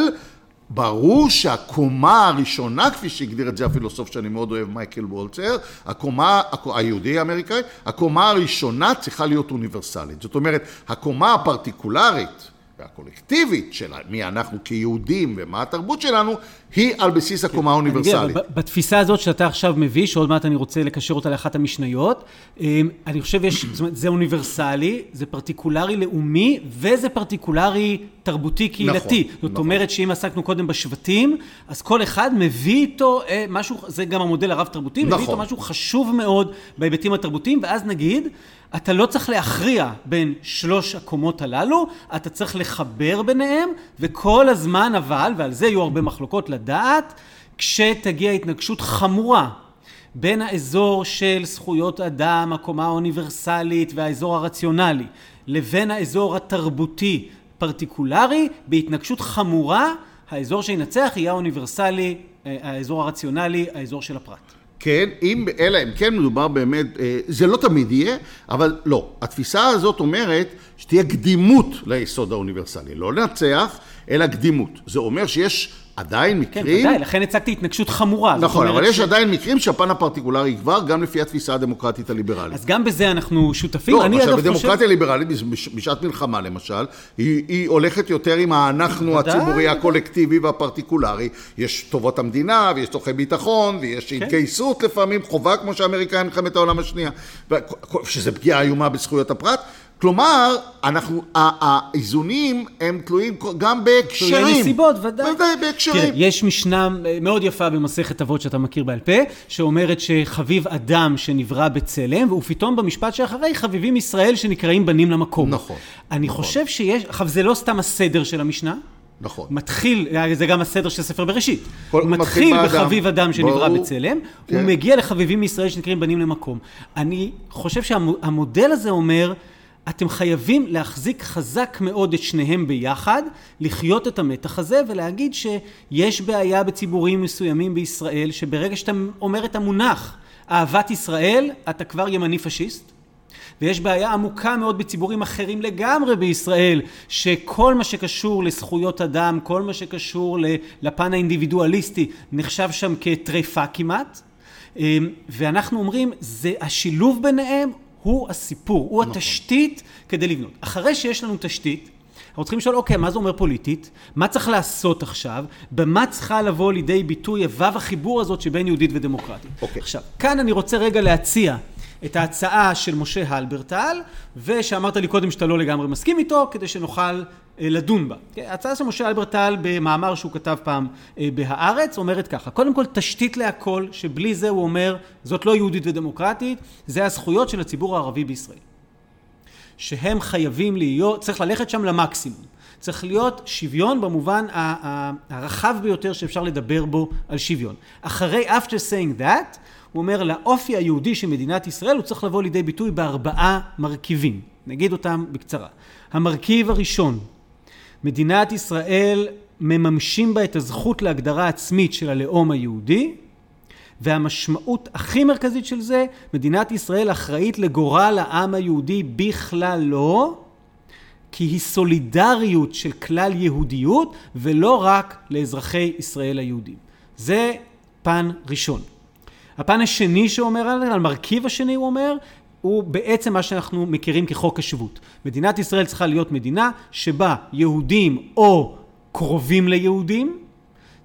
ברור שהקומה הראשונה, כפי שהגדיר את זה הפילוסוף שאני מאוד אוהב, מייקל וולצר, הקומה, היהודי האמריקאי, הקומה הראשונה צריכה להיות אוניברסלית. זאת אומרת, הקומה הפרטיקולרית והקולקטיבית של מי אנחנו כיהודים ומה התרבות שלנו, היא על בסיס הקומה האוניברסלית. בתפיסה הזאת שאתה עכשיו מביא, שעוד מעט אני רוצה לקשר אותה לאחת המשניות, אמ, אני חושב יש, זאת אומרת, זה אוניברסלי, זה פרטיקולרי לאומי, וזה פרטיקולרי תרבותי קהילתי. נכון, זאת נכון. אומרת שאם עסקנו קודם בשבטים, אז כל אחד מביא איתו אה, משהו, זה גם המודל הרב-תרבותי, נכון. מביא איתו נכון. משהו חשוב מאוד בהיבטים התרבותיים, ואז נגיד, אתה לא צריך להכריע בין שלוש הקומות הללו, אתה צריך לחבר ביניהם, וכל הזמן אבל, ועל זה יהיו הרבה מחלוקות לדעת, כשתגיע התנגשות חמורה בין האזור של זכויות אדם, הקומה האוניברסלית והאזור הרציונלי, לבין האזור התרבותי פרטיקולרי, בהתנגשות חמורה, האזור שינצח יהיה האוניברסלי, אה, האזור הרציונלי, האזור של הפרט. כן, אם, אלא אם כן מדובר באמת, אה, זה לא תמיד יהיה, אבל לא. התפיסה הזאת אומרת שתהיה קדימות ליסוד האוניברסלי. לא לנצח, אלא קדימות. זה אומר שיש עדיין כן, מקרים... כן, ודאי, לכן הצגתי התנגשות חמורה. נכון, אבל ש... יש עדיין מקרים שהפן הפרטיקולרי יגבר, גם לפי התפיסה הדמוקרטית הליברלית. אז גם בזה אנחנו שותפים. לא, למשל, בדמוקרטיה חושב... ליברלית, בשעת מלחמה למשל, היא, היא הולכת יותר עם האנחנו הציבורי הקולקטיבי והפרטיקולרי. יש טובות המדינה, ויש צורכי ביטחון, ויש כן. התגייסות לפעמים, חובה, כמו שהאמריקאים מלחמת העולם השנייה, שזה פגיעה איומה בזכויות הפרט. כלומר, אנחנו, האיזונים הם תלויים גם בהקשרים. תלויי נסיבות, ודאי. ודאי, בהקשרים. תראה, יש משנה מאוד יפה במסכת אבות שאתה מכיר בעל פה, שאומרת שחביב אדם שנברא בצלם, והוא פתאום במשפט שאחרי חביבים ישראל שנקראים בנים למקום. נכון. אני נכון. חושב שיש, עכשיו זה לא סתם הסדר של המשנה. נכון. מתחיל, אה, זה גם הסדר של ספר בראשית. כל- הוא מתחיל. בחביב אדם שנברא ברור. בצלם, כן. הוא מגיע לחביבים מישראל שנקראים בנים למקום. אני חושב שהמודל הזה אומר, אתם חייבים להחזיק חזק מאוד את שניהם ביחד, לחיות את המתח הזה ולהגיד שיש בעיה בציבורים מסוימים בישראל, שברגע שאתה אומר את המונח אהבת ישראל, אתה כבר ימני פשיסט. ויש בעיה עמוקה מאוד בציבורים אחרים לגמרי בישראל, שכל מה שקשור לזכויות אדם, כל מה שקשור לפן האינדיבידואליסטי, נחשב שם כטריפה כמעט. אמ, ואנחנו אומרים, זה השילוב ביניהם הוא הסיפור, הוא התשתית כדי לבנות. אחרי שיש לנו תשתית, אנחנו צריכים לשאול, אוקיי, מה זה אומר פוליטית? מה צריך לעשות עכשיו? במה צריכה לבוא לידי ביטוי וו החיבור הזאת שבין יהודית ודמוקרטית? אוקיי. עכשיו, כאן אני רוצה רגע להציע את ההצעה של משה הלברטל, ושאמרת לי קודם שאתה לא לגמרי מסכים איתו, כדי שנוכל לדון בה. כן, ההצעה של משה הלברטל במאמר שהוא כתב פעם אה, בהארץ אומרת ככה, קודם כל תשתית להכל, שבלי זה הוא אומר, זאת לא יהודית ודמוקרטית, זה הזכויות של הציבור הערבי בישראל. שהם חייבים להיות, צריך ללכת שם למקסימום. צריך להיות שוויון במובן הרחב ביותר שאפשר לדבר בו על שוויון. אחרי after saying that, הוא אומר לאופי היהודי של מדינת ישראל הוא צריך לבוא לידי ביטוי בארבעה מרכיבים. נגיד אותם בקצרה. המרכיב הראשון, מדינת ישראל מממשים בה את הזכות להגדרה עצמית של הלאום היהודי, והמשמעות הכי מרכזית של זה, מדינת ישראל אחראית לגורל העם היהודי בכללו, כי היא סולידריות של כלל יהודיות, ולא רק לאזרחי ישראל היהודים. זה פן ראשון. הפן השני שאומר על המרכיב השני הוא אומר, הוא בעצם מה שאנחנו מכירים כחוק השבות. מדינת ישראל צריכה להיות מדינה שבה יהודים או קרובים ליהודים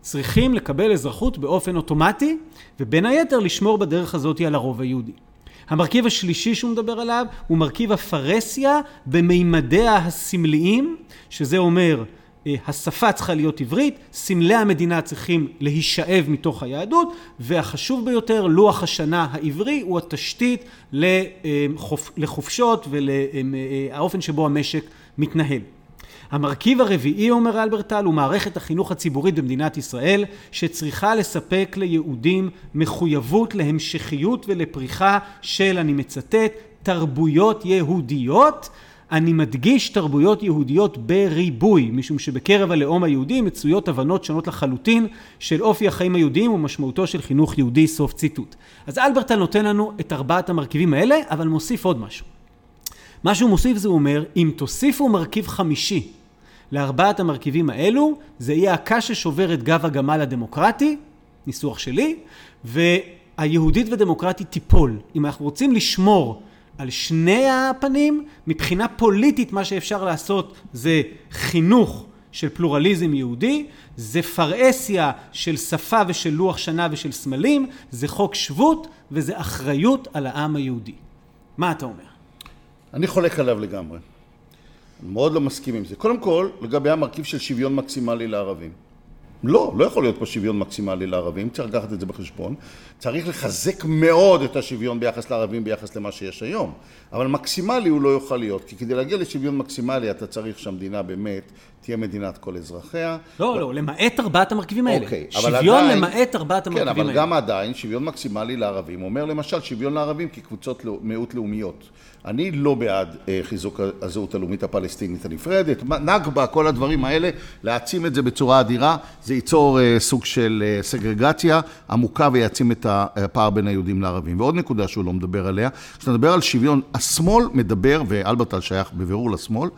צריכים לקבל אזרחות באופן אוטומטי, ובין היתר לשמור בדרך הזאת על הרוב היהודי. המרכיב השלישי שהוא מדבר עליו הוא מרכיב הפרהסיה במימדיה הסמליים, שזה אומר השפה צריכה להיות עברית, סמלי המדינה צריכים להישאב מתוך היהדות, והחשוב ביותר, לוח השנה העברי הוא התשתית לחופ, לחופשות ולאופן שבו המשק מתנהל. המרכיב הרביעי, אומר אלברטל, הוא מערכת החינוך הציבורית במדינת ישראל, שצריכה לספק ליהודים מחויבות להמשכיות ולפריחה של, אני מצטט, תרבויות יהודיות. אני מדגיש תרבויות יהודיות בריבוי, משום שבקרב הלאום היהודי מצויות הבנות שונות לחלוטין של אופי החיים היהודיים ומשמעותו של חינוך יהודי, סוף ציטוט. אז אלברטל נותן לנו את ארבעת המרכיבים האלה, אבל מוסיף עוד משהו. מה שהוא מוסיף זה הוא אומר, אם תוסיפו מרכיב חמישי לארבעת המרכיבים האלו, זה יהיה הקש ששובר את גב הגמל הדמוקרטי, ניסוח שלי, והיהודית ודמוקרטית תיפול. אם אנחנו רוצים לשמור על שני הפנים, מבחינה פוליטית מה שאפשר לעשות זה חינוך של פלורליזם יהודי, זה פרהסיה של שפה ושל לוח שנה ושל סמלים, זה חוק שבות וזה אחריות על העם היהודי. מה אתה אומר? אני חולק עליו לגמרי. מאוד לא מסכים עם זה. קודם כל, לגבי המרכיב של שוויון מקסימלי לערבים. לא, לא יכול להיות פה שוויון מקסימלי לערבים, צריך לקחת את זה בחשבון. צריך לחזק מאוד את השוויון ביחס לערבים ביחס למה שיש היום. אבל מקסימלי הוא לא יוכל להיות, כי כדי להגיע לשוויון מקסימלי אתה צריך שהמדינה באמת תהיה מדינת כל אזרחיה. לא, לא, למעט ארבעת המרכיבים האלה. אוקיי, אבל שוויון עדיין- למעט ארבעת כן, המרכיבים אבל האלה. גם עדיין שוויון מקסימלי לערבים. אומר למשל שוויון לערבים כקבוצות מיעוט לאומיות. אני לא בעד אה, חיזוק הזהות הלאומית הפלסטינית הנפרדת. נכבה, כל הדברים האלה, להעצים את זה בצורה אדירה, זה ייצור אה, סוג של אה, סגרגציה עמוקה ויעצים את הפער בין היהודים לערבים. ועוד נקודה שהוא לא מדבר עליה, כשאתה מדבר על שוויון, השמאל מדבר, ואלברטל שייך בבירור לשמאל,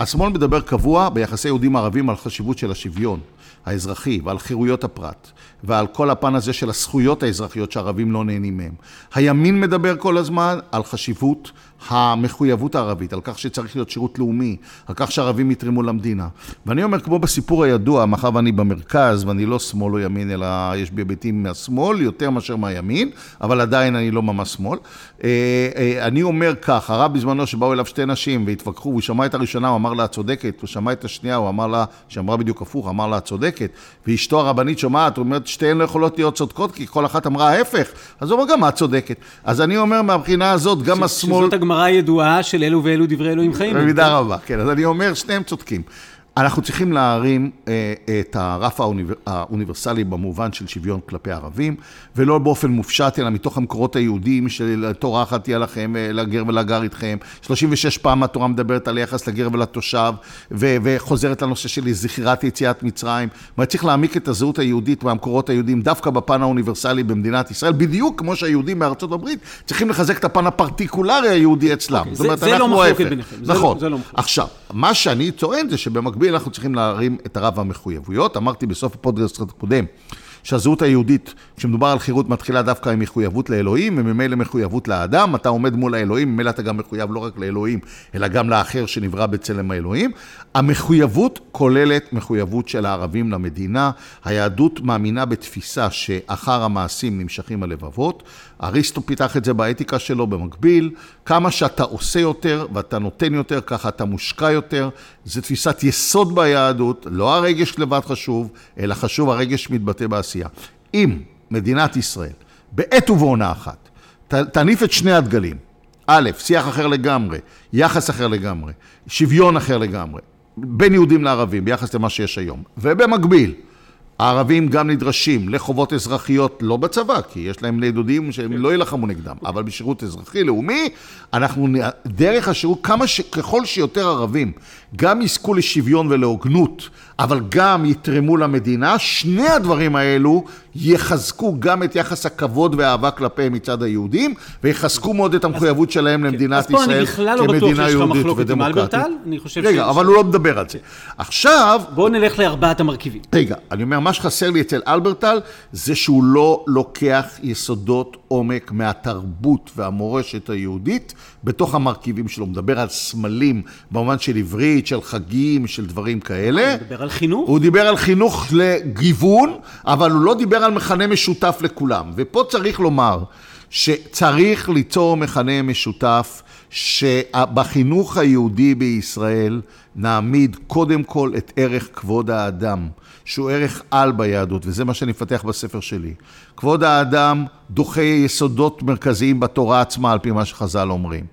השמאל מדבר קבוע ביחסי יהודים ערבים על חשיבות של השוויון האזרחי ועל חירויות הפרט ועל כל הפן הזה של הזכויות האזרחיות שהערבים לא נהנים מהם. הימין מדבר כל הזמן על חשיבות המחויבות הערבית, על כך שצריך להיות שירות לאומי, על כך שערבים יתרמו למדינה. ואני אומר, כמו בסיפור הידוע, מאחר ואני במרכז ואני לא שמאל או ימין, אלא יש בי היבטים מהשמאל יותר מאשר מהימין, אבל עדיין אני לא ממש שמאל. אה, אה, אני אומר כך, הרב בזמנו שבאו אליו שתי נשים והתווכחו, הוא שמע את הראשונה, הוא אמר לה, את צודקת, הוא שמע את השנייה, הוא אמר לה, שאמרה בדיוק הפוך, אמר לה, את צודקת, ואשתו הרבנית שומעת, הוא אומרת, שתיהן לא יכולות להיות צודקות, כי כל אחת אמרה ההפך. אז הוא אומר, גם את צודקת. אז אני אומר, מהבחינה הזאת, גם השמאל... שזאת הגמרא הידועה של אלו ואלו דברי אלוהים חיים. במידה רבה, כן. אז אני אומר, שניהם צודקים. אנחנו צריכים להרים אה, את הרף האוניבר, האוניברסלי במובן של שוויון כלפי ערבים, ולא באופן מופשט, אלא מתוך המקורות היהודיים של תורה אחת תהיה לכם, אה, לגר ולגר איתכם. 36 פעם התורה מדברת על יחס לגר ולתושב, ו- וחוזרת לנושא של זכירת יציאת מצרים. זאת צריך להעמיק את הזהות היהודית והמקורות היהודיים דווקא בפן האוניברסלי במדינת ישראל, בדיוק כמו שהיהודים מארצות הברית צריכים לחזק את הפן הפרטיקולרי היהודי אצלם. Okay, אוקיי, זה, אומרת, זה לא מחלוקת ביניכם. נכון. זה, זה לא עכשיו, מה שאני טוען זה שבמקביל... במקביל אנחנו צריכים להרים את הרב המחויבויות. אמרתי בסוף הפודקאסט הקודם שהזהות היהודית, כשמדובר על חירות, מתחילה דווקא עם מחויבות לאלוהים, וממילא מחויבות לאדם. אתה עומד מול האלוהים, ממילא אתה גם מחויב לא רק לאלוהים, אלא גם לאחר שנברא בצלם האלוהים. המחויבות כוללת מחויבות של הערבים למדינה. היהדות מאמינה בתפיסה שאחר המעשים נמשכים הלבבות. אריסטו פיתח את זה באתיקה שלו במקביל. כמה שאתה עושה יותר ואתה נותן יותר, ככה אתה מושקע יותר. זו תפיסת יסוד ביהדות, לא הרגש לבד חשוב, אלא חשוב הרגש מתבטא בעשייה. אם מדינת ישראל, בעת ובעונה אחת, תניף את שני הדגלים, א', שיח אחר לגמרי, יחס אחר לגמרי, שוויון אחר לגמרי, בין יהודים לערבים ביחס למה שיש היום, ובמקביל, הערבים גם נדרשים לחובות אזרחיות, לא בצבא, כי יש להם בני דודים שהם לא יילחמו נגדם, אבל בשירות אזרחי-לאומי, אנחנו, דרך השירות, כמה ש... ככל שיותר ערבים גם יזכו לשוויון ולהוגנות, אבל גם יתרמו למדינה, שני הדברים האלו יחזקו גם את יחס הכבוד והאהבה כלפיהם מצד היהודים, ויחזקו מאוד את המחויבות שלהם כן. למדינת ישראל כמדינה יהודית ודמוקרטית. רגע, אבל הוא לא מדבר על זה. עכשיו... בואו נלך לארבעת המרכיבים. רגע, אני אומר, מה שחסר לי אצל אלברטל, זה שהוא לא לוקח יסודות עומק מהתרבות והמורשת היהודית בתוך המרכיבים שלו. הוא מדבר על סמלים במובן של עברית, של חגים, של דברים כאלה. הוא מדבר על חינוך? הוא דיבר על חינוך לגיוון, אבל הוא לא דיבר על מכנה משותף לכולם. ופה צריך לומר שצריך ליצור מכנה משותף שבחינוך היהודי בישראל נעמיד קודם כל את ערך כבוד האדם. שהוא ערך על ביהדות, וזה מה שאני מפתח בספר שלי. כבוד האדם דוחה יסודות מרכזיים בתורה עצמה, על פי מה שחז"ל אומרים.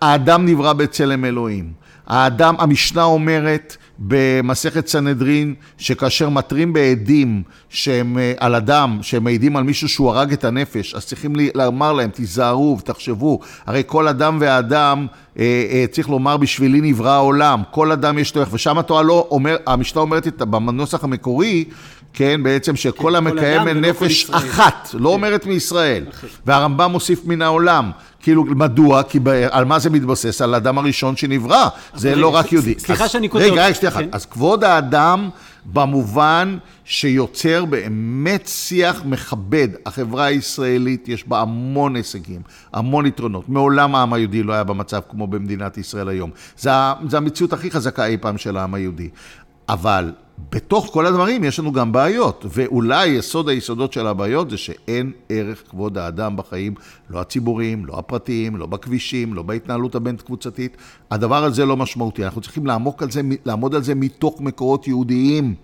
האדם נברא בצלם אלוהים. האדם, המשנה אומרת במסכת סנהדרין, שכאשר מתרים בעדים שהם אה, על אדם, שהם מעידים על מישהו שהוא הרג את הנפש, אז צריכים לומר להם, תיזהרו ותחשבו, הרי כל אדם ואדם, אה, אה, צריך לומר, בשבילי נברא העולם, כל אדם יש לו ערך, ושם התורה לא אומר, המשנה אומרת בנוסח המקורי, כן, בעצם שכל כן, המקיים נפש אחת, לא כן. אומרת מישראל, והרמב"ם מוסיף מן העולם. כאילו, מדוע? כי ב... על מה זה מתבסס? על האדם הראשון שנברא. זה לא רק יהודי. סליחה שאני כותב. רגע, רגע, שנייה אחת. כן. אז כבוד האדם במובן שיוצר באמת שיח מכבד. החברה הישראלית, יש בה המון הישגים, המון יתרונות. מעולם העם היהודי לא היה במצב כמו במדינת ישראל היום. זו המציאות הכי חזקה אי פעם של העם היהודי. אבל בתוך כל הדברים יש לנו גם בעיות, ואולי יסוד היסודות של הבעיות זה שאין ערך כבוד האדם בחיים, לא הציבוריים, לא הפרטיים, לא בכבישים, לא בהתנהלות הבין-קבוצתית. הדבר הזה לא משמעותי, אנחנו צריכים לעמוק על זה, לעמוד על זה מתוך מקורות יהודיים,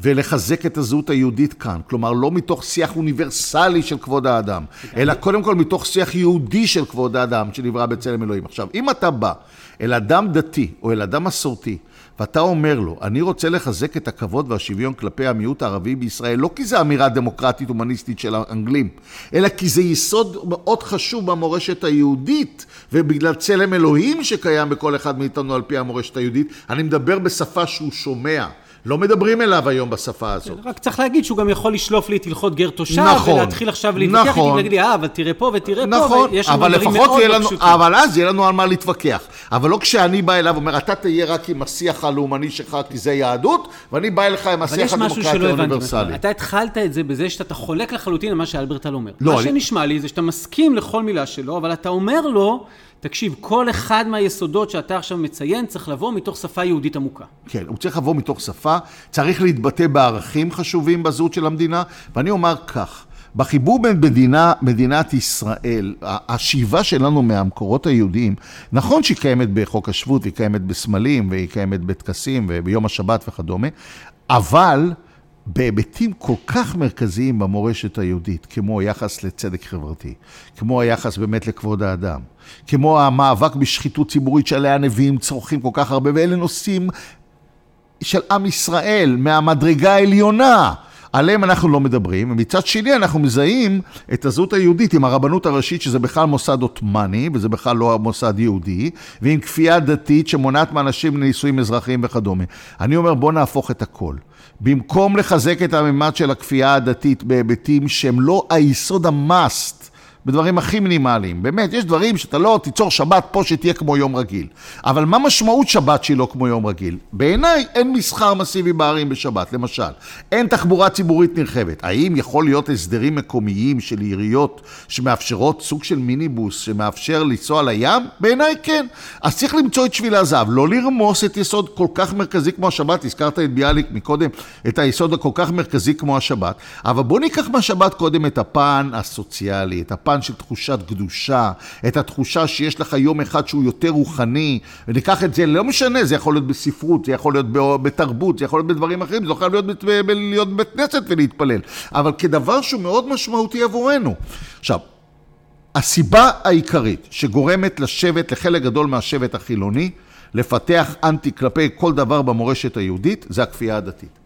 ולחזק את הזהות היהודית כאן. כלומר, לא מתוך שיח אוניברסלי של כבוד האדם, אלא קודם כל מתוך שיח יהודי של כבוד האדם, שנברא בצלם אלוהים. עכשיו, אם אתה בא אל אדם דתי או אל אדם מסורתי, ואתה אומר לו, אני רוצה לחזק את הכבוד והשוויון כלפי המיעוט הערבי בישראל, לא כי זו אמירה דמוקרטית הומניסטית של האנגלים, אלא כי זה יסוד מאוד חשוב במורשת היהודית, ובגלל צלם אלוהים שקיים בכל אחד מאיתנו על פי המורשת היהודית, אני מדבר בשפה שהוא שומע. לא מדברים אליו היום בשפה הזאת. רק צריך להגיד שהוא גם יכול לשלוף לי את הלכות גר תושב, נכון, ולהתחיל עכשיו להתווכח נכון. איתי ולהגיד לי, אה, אבל תראה פה ותראה פה, נכון, ויש לנו דברים מאוד לא לנו, פשוטים. אבל אז יהיה לנו על מה להתווכח. אבל לא כשאני בא אליו ואומר, אתה תהיה רק עם השיח הלאומני שלך כי זה יהדות, ואני בא אליך עם השיח הדמוקרטי. האוניברסלי. אתה התחלת את זה בזה שאתה חולק לחלוטין על מה שאלברטל אומר. לא, מה אני- שנשמע לי זה שאתה מסכים לכל מילה שלו, אבל אתה אומר לו, תקשיב, כל אחד מהיסודות שאתה עכשיו מציין צריך לבוא מתוך שפה יהודית עמוקה. כן, הוא צריך לבוא מתוך שפה, צריך להתבטא בערכים חשובים בזהות של המדינה, ואני אומר כך, בחיבור בין מדינה, מדינת ישראל, השאיבה שלנו מהמקורות היהודיים, נכון שהיא קיימת בחוק השבות, והיא קיימת בסמלים, והיא קיימת בטקסים, וביום השבת וכדומה, אבל בהיבטים כל כך מרכזיים במורשת היהודית, כמו היחס לצדק חברתי, כמו היחס באמת לכבוד האדם, כמו המאבק בשחיתות ציבורית שעליה הנביאים צורכים כל כך הרבה, ואלה נושאים של עם ישראל, מהמדרגה העליונה. עליהם אנחנו לא מדברים, ומצד שני אנחנו מזהים את הזהות היהודית עם הרבנות הראשית, שזה בכלל מוסד עות'מאני, וזה בכלל לא מוסד יהודי, ועם כפייה דתית שמונעת מאנשים לנישואים אזרחיים וכדומה. אני אומר, בוא נהפוך את הכל. במקום לחזק את הממד של הכפייה הדתית בהיבטים שהם לא היסוד המאסט, בדברים הכי מינימליים. באמת, יש דברים שאתה לא תיצור שבת פה שתהיה כמו יום רגיל. אבל מה משמעות שבת שהיא לא כמו יום רגיל? בעיניי אין מסחר מסיבי בערים בשבת, למשל. אין תחבורה ציבורית נרחבת. האם יכול להיות הסדרים מקומיים של עיריות שמאפשרות סוג של מיניבוס שמאפשר לנסוע לים? בעיניי כן. אז צריך למצוא את שביל הזהב, לא לרמוס את יסוד כל כך מרכזי כמו השבת. הזכרת את ביאליק מקודם, את היסוד הכל כך מרכזי כמו השבת. אבל בוא ניקח מהשבת קודם את הפן הסוציאלי, את הפן של תחושת קדושה, את התחושה שיש לך יום אחד שהוא יותר רוחני, וניקח את זה, לא משנה, זה יכול להיות בספרות, זה יכול להיות בתרבות, זה יכול להיות בדברים אחרים, זה לא חייב להיות, להיות בבית כנסת ולהתפלל, אבל כדבר שהוא מאוד משמעותי עבורנו. עכשיו, הסיבה העיקרית שגורמת לשבט, לחלק גדול מהשבט החילוני, לפתח אנטי כלפי כל דבר במורשת היהודית, זה הכפייה הדתית.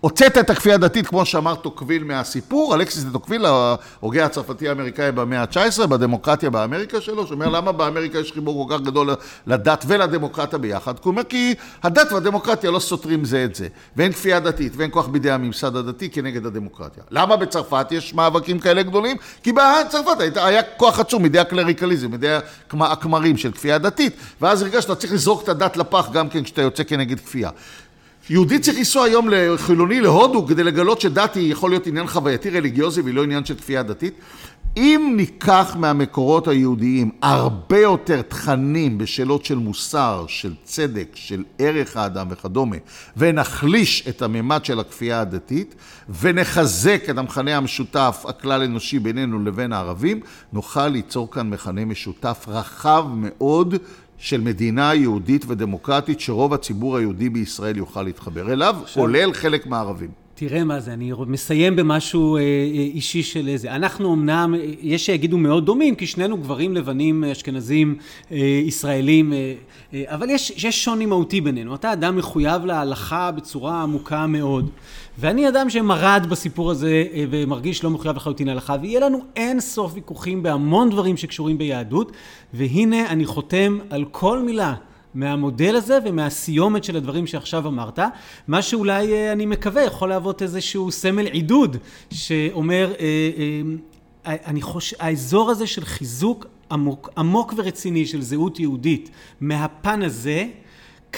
הוצאת את הכפייה הדתית, כמו שאמר טוקוויל מהסיפור, אלכסיס דה טוקוויל, ההוגה הצרפתי האמריקאי במאה ה-19, בדמוקרטיה באמריקה שלו, שאומר למה באמריקה יש חיבור כל כך גדול לדת ולדמוקרטיה ביחד? כי הוא אומר כי הדת והדמוקרטיה לא סותרים זה את זה, ואין כפייה דתית ואין כוח בידי הממסד הדתי כנגד הדמוקרטיה. למה בצרפת יש מאבקים כאלה גדולים? כי בצרפת היה כוח עצום מידי הקלריקליזם, מידי הכמ- הכמרים של כפייה דתית, ואז הרגשת צריך לזרוק את הדת לפח גם כן כשאתה יוצא כנגד כפייה. יהודי צריך לנסוע היום לחילוני להודו כדי לגלות שדת היא יכול להיות עניין חווייתי רליגיוזי והיא לא עניין של כפייה דתית. אם ניקח מהמקורות היהודיים הרבה יותר תכנים בשאלות של מוסר, של צדק, של ערך האדם וכדומה, ונחליש את הממד של הכפייה הדתית, ונחזק את המכנה המשותף הכלל אנושי בינינו לבין הערבים, נוכל ליצור כאן מכנה משותף רחב מאוד של מדינה יהודית ודמוקרטית שרוב הציבור היהודי בישראל יוכל להתחבר אליו, כולל חלק מהערבים. תראה מה זה, אני מסיים במשהו אה, אה, אישי של איזה. אנחנו אמנם, אה, יש שיגידו מאוד דומים, כי שנינו גברים לבנים, אשכנזים, ישראלים, אבל יש, יש שוני מהותי בינינו. אתה אדם מחויב להלכה בצורה עמוקה מאוד, ואני אדם שמרד בסיפור הזה אה, ומרגיש לא מחויב לחלוטין להלכה, ויהיה לנו אין סוף ויכוחים בהמון דברים שקשורים ביהדות, והנה אני חותם על כל מילה. מהמודל הזה ומהסיומת של הדברים שעכשיו אמרת, מה שאולי אה, אני מקווה יכול להוות איזשהו סמל עידוד שאומר, אה, אני חושב, האזור הזה של חיזוק עמוק, עמוק ורציני של זהות יהודית מהפן הזה,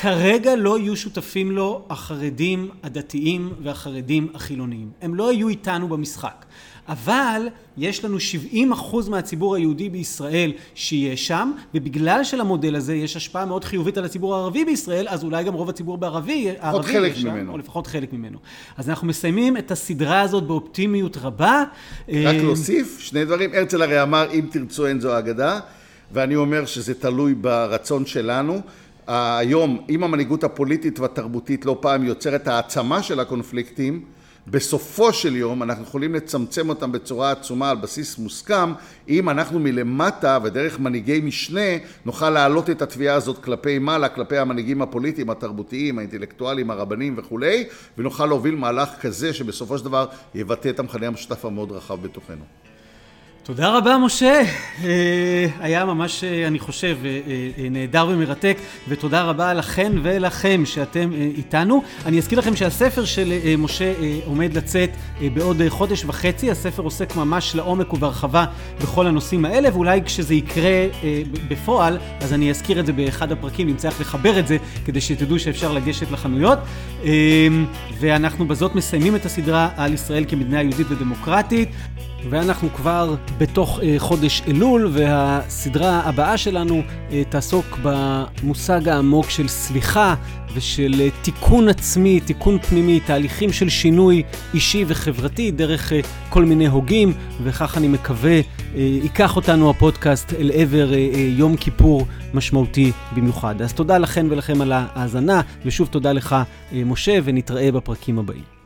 כרגע לא יהיו שותפים לו החרדים הדתיים והחרדים החילוניים. הם לא יהיו איתנו במשחק. אבל יש לנו 70 אחוז מהציבור היהודי בישראל שיהיה שם, ובגלל שלמודל הזה יש השפעה מאוד חיובית על הציבור הערבי בישראל, אז אולי גם רוב הציבור בערבי, הערבי חלק שם, ממנו. או לפחות חלק ממנו. אז אנחנו מסיימים את הסדרה הזאת באופטימיות רבה. רק אה, להוסיף שני דברים. הרצל הרי אמר, אם תרצו אין זו אגדה, ואני אומר שזה תלוי ברצון שלנו. היום, אם המנהיגות הפוליטית והתרבותית לא פעם יוצרת העצמה של הקונפליקטים, בסופו של יום אנחנו יכולים לצמצם אותם בצורה עצומה על בסיס מוסכם, אם אנחנו מלמטה ודרך מנהיגי משנה נוכל להעלות את התביעה הזאת כלפי מעלה, כלפי המנהיגים הפוליטיים, התרבותיים, האינטלקטואלים, הרבנים וכולי, ונוכל להוביל מהלך כזה שבסופו של דבר יבטא את המכנה המשותף המאוד רחב בתוכנו. תודה רבה, משה. אה, היה ממש, אה, אני חושב, אה, נהדר ומרתק, ותודה רבה לכן ולכם שאתם איתנו. אני אזכיר לכם שהספר של משה עומד לצאת בעוד חודש וחצי. הספר עוסק ממש לעומק ובהרחבה בכל הנושאים האלה, ואולי כשזה יקרה בפועל, אז אני אזכיר את זה באחד הפרקים, נמצא איך לחבר את זה, כדי שתדעו שאפשר לגשת לחנויות. ואנחנו בזאת מסיימים את הסדרה על ישראל כמדינה יהודית ודמוקרטית. ואנחנו כבר בתוך uh, חודש אלול, והסדרה הבאה שלנו uh, תעסוק במושג העמוק של סליחה ושל uh, תיקון עצמי, תיקון פנימי, תהליכים של שינוי אישי וחברתי דרך uh, כל מיני הוגים, וכך אני מקווה uh, ייקח אותנו הפודקאסט אל עבר uh, uh, יום כיפור משמעותי במיוחד. אז תודה לכן ולכם על ההאזנה, ושוב תודה לך, uh, משה, ונתראה בפרקים הבאים.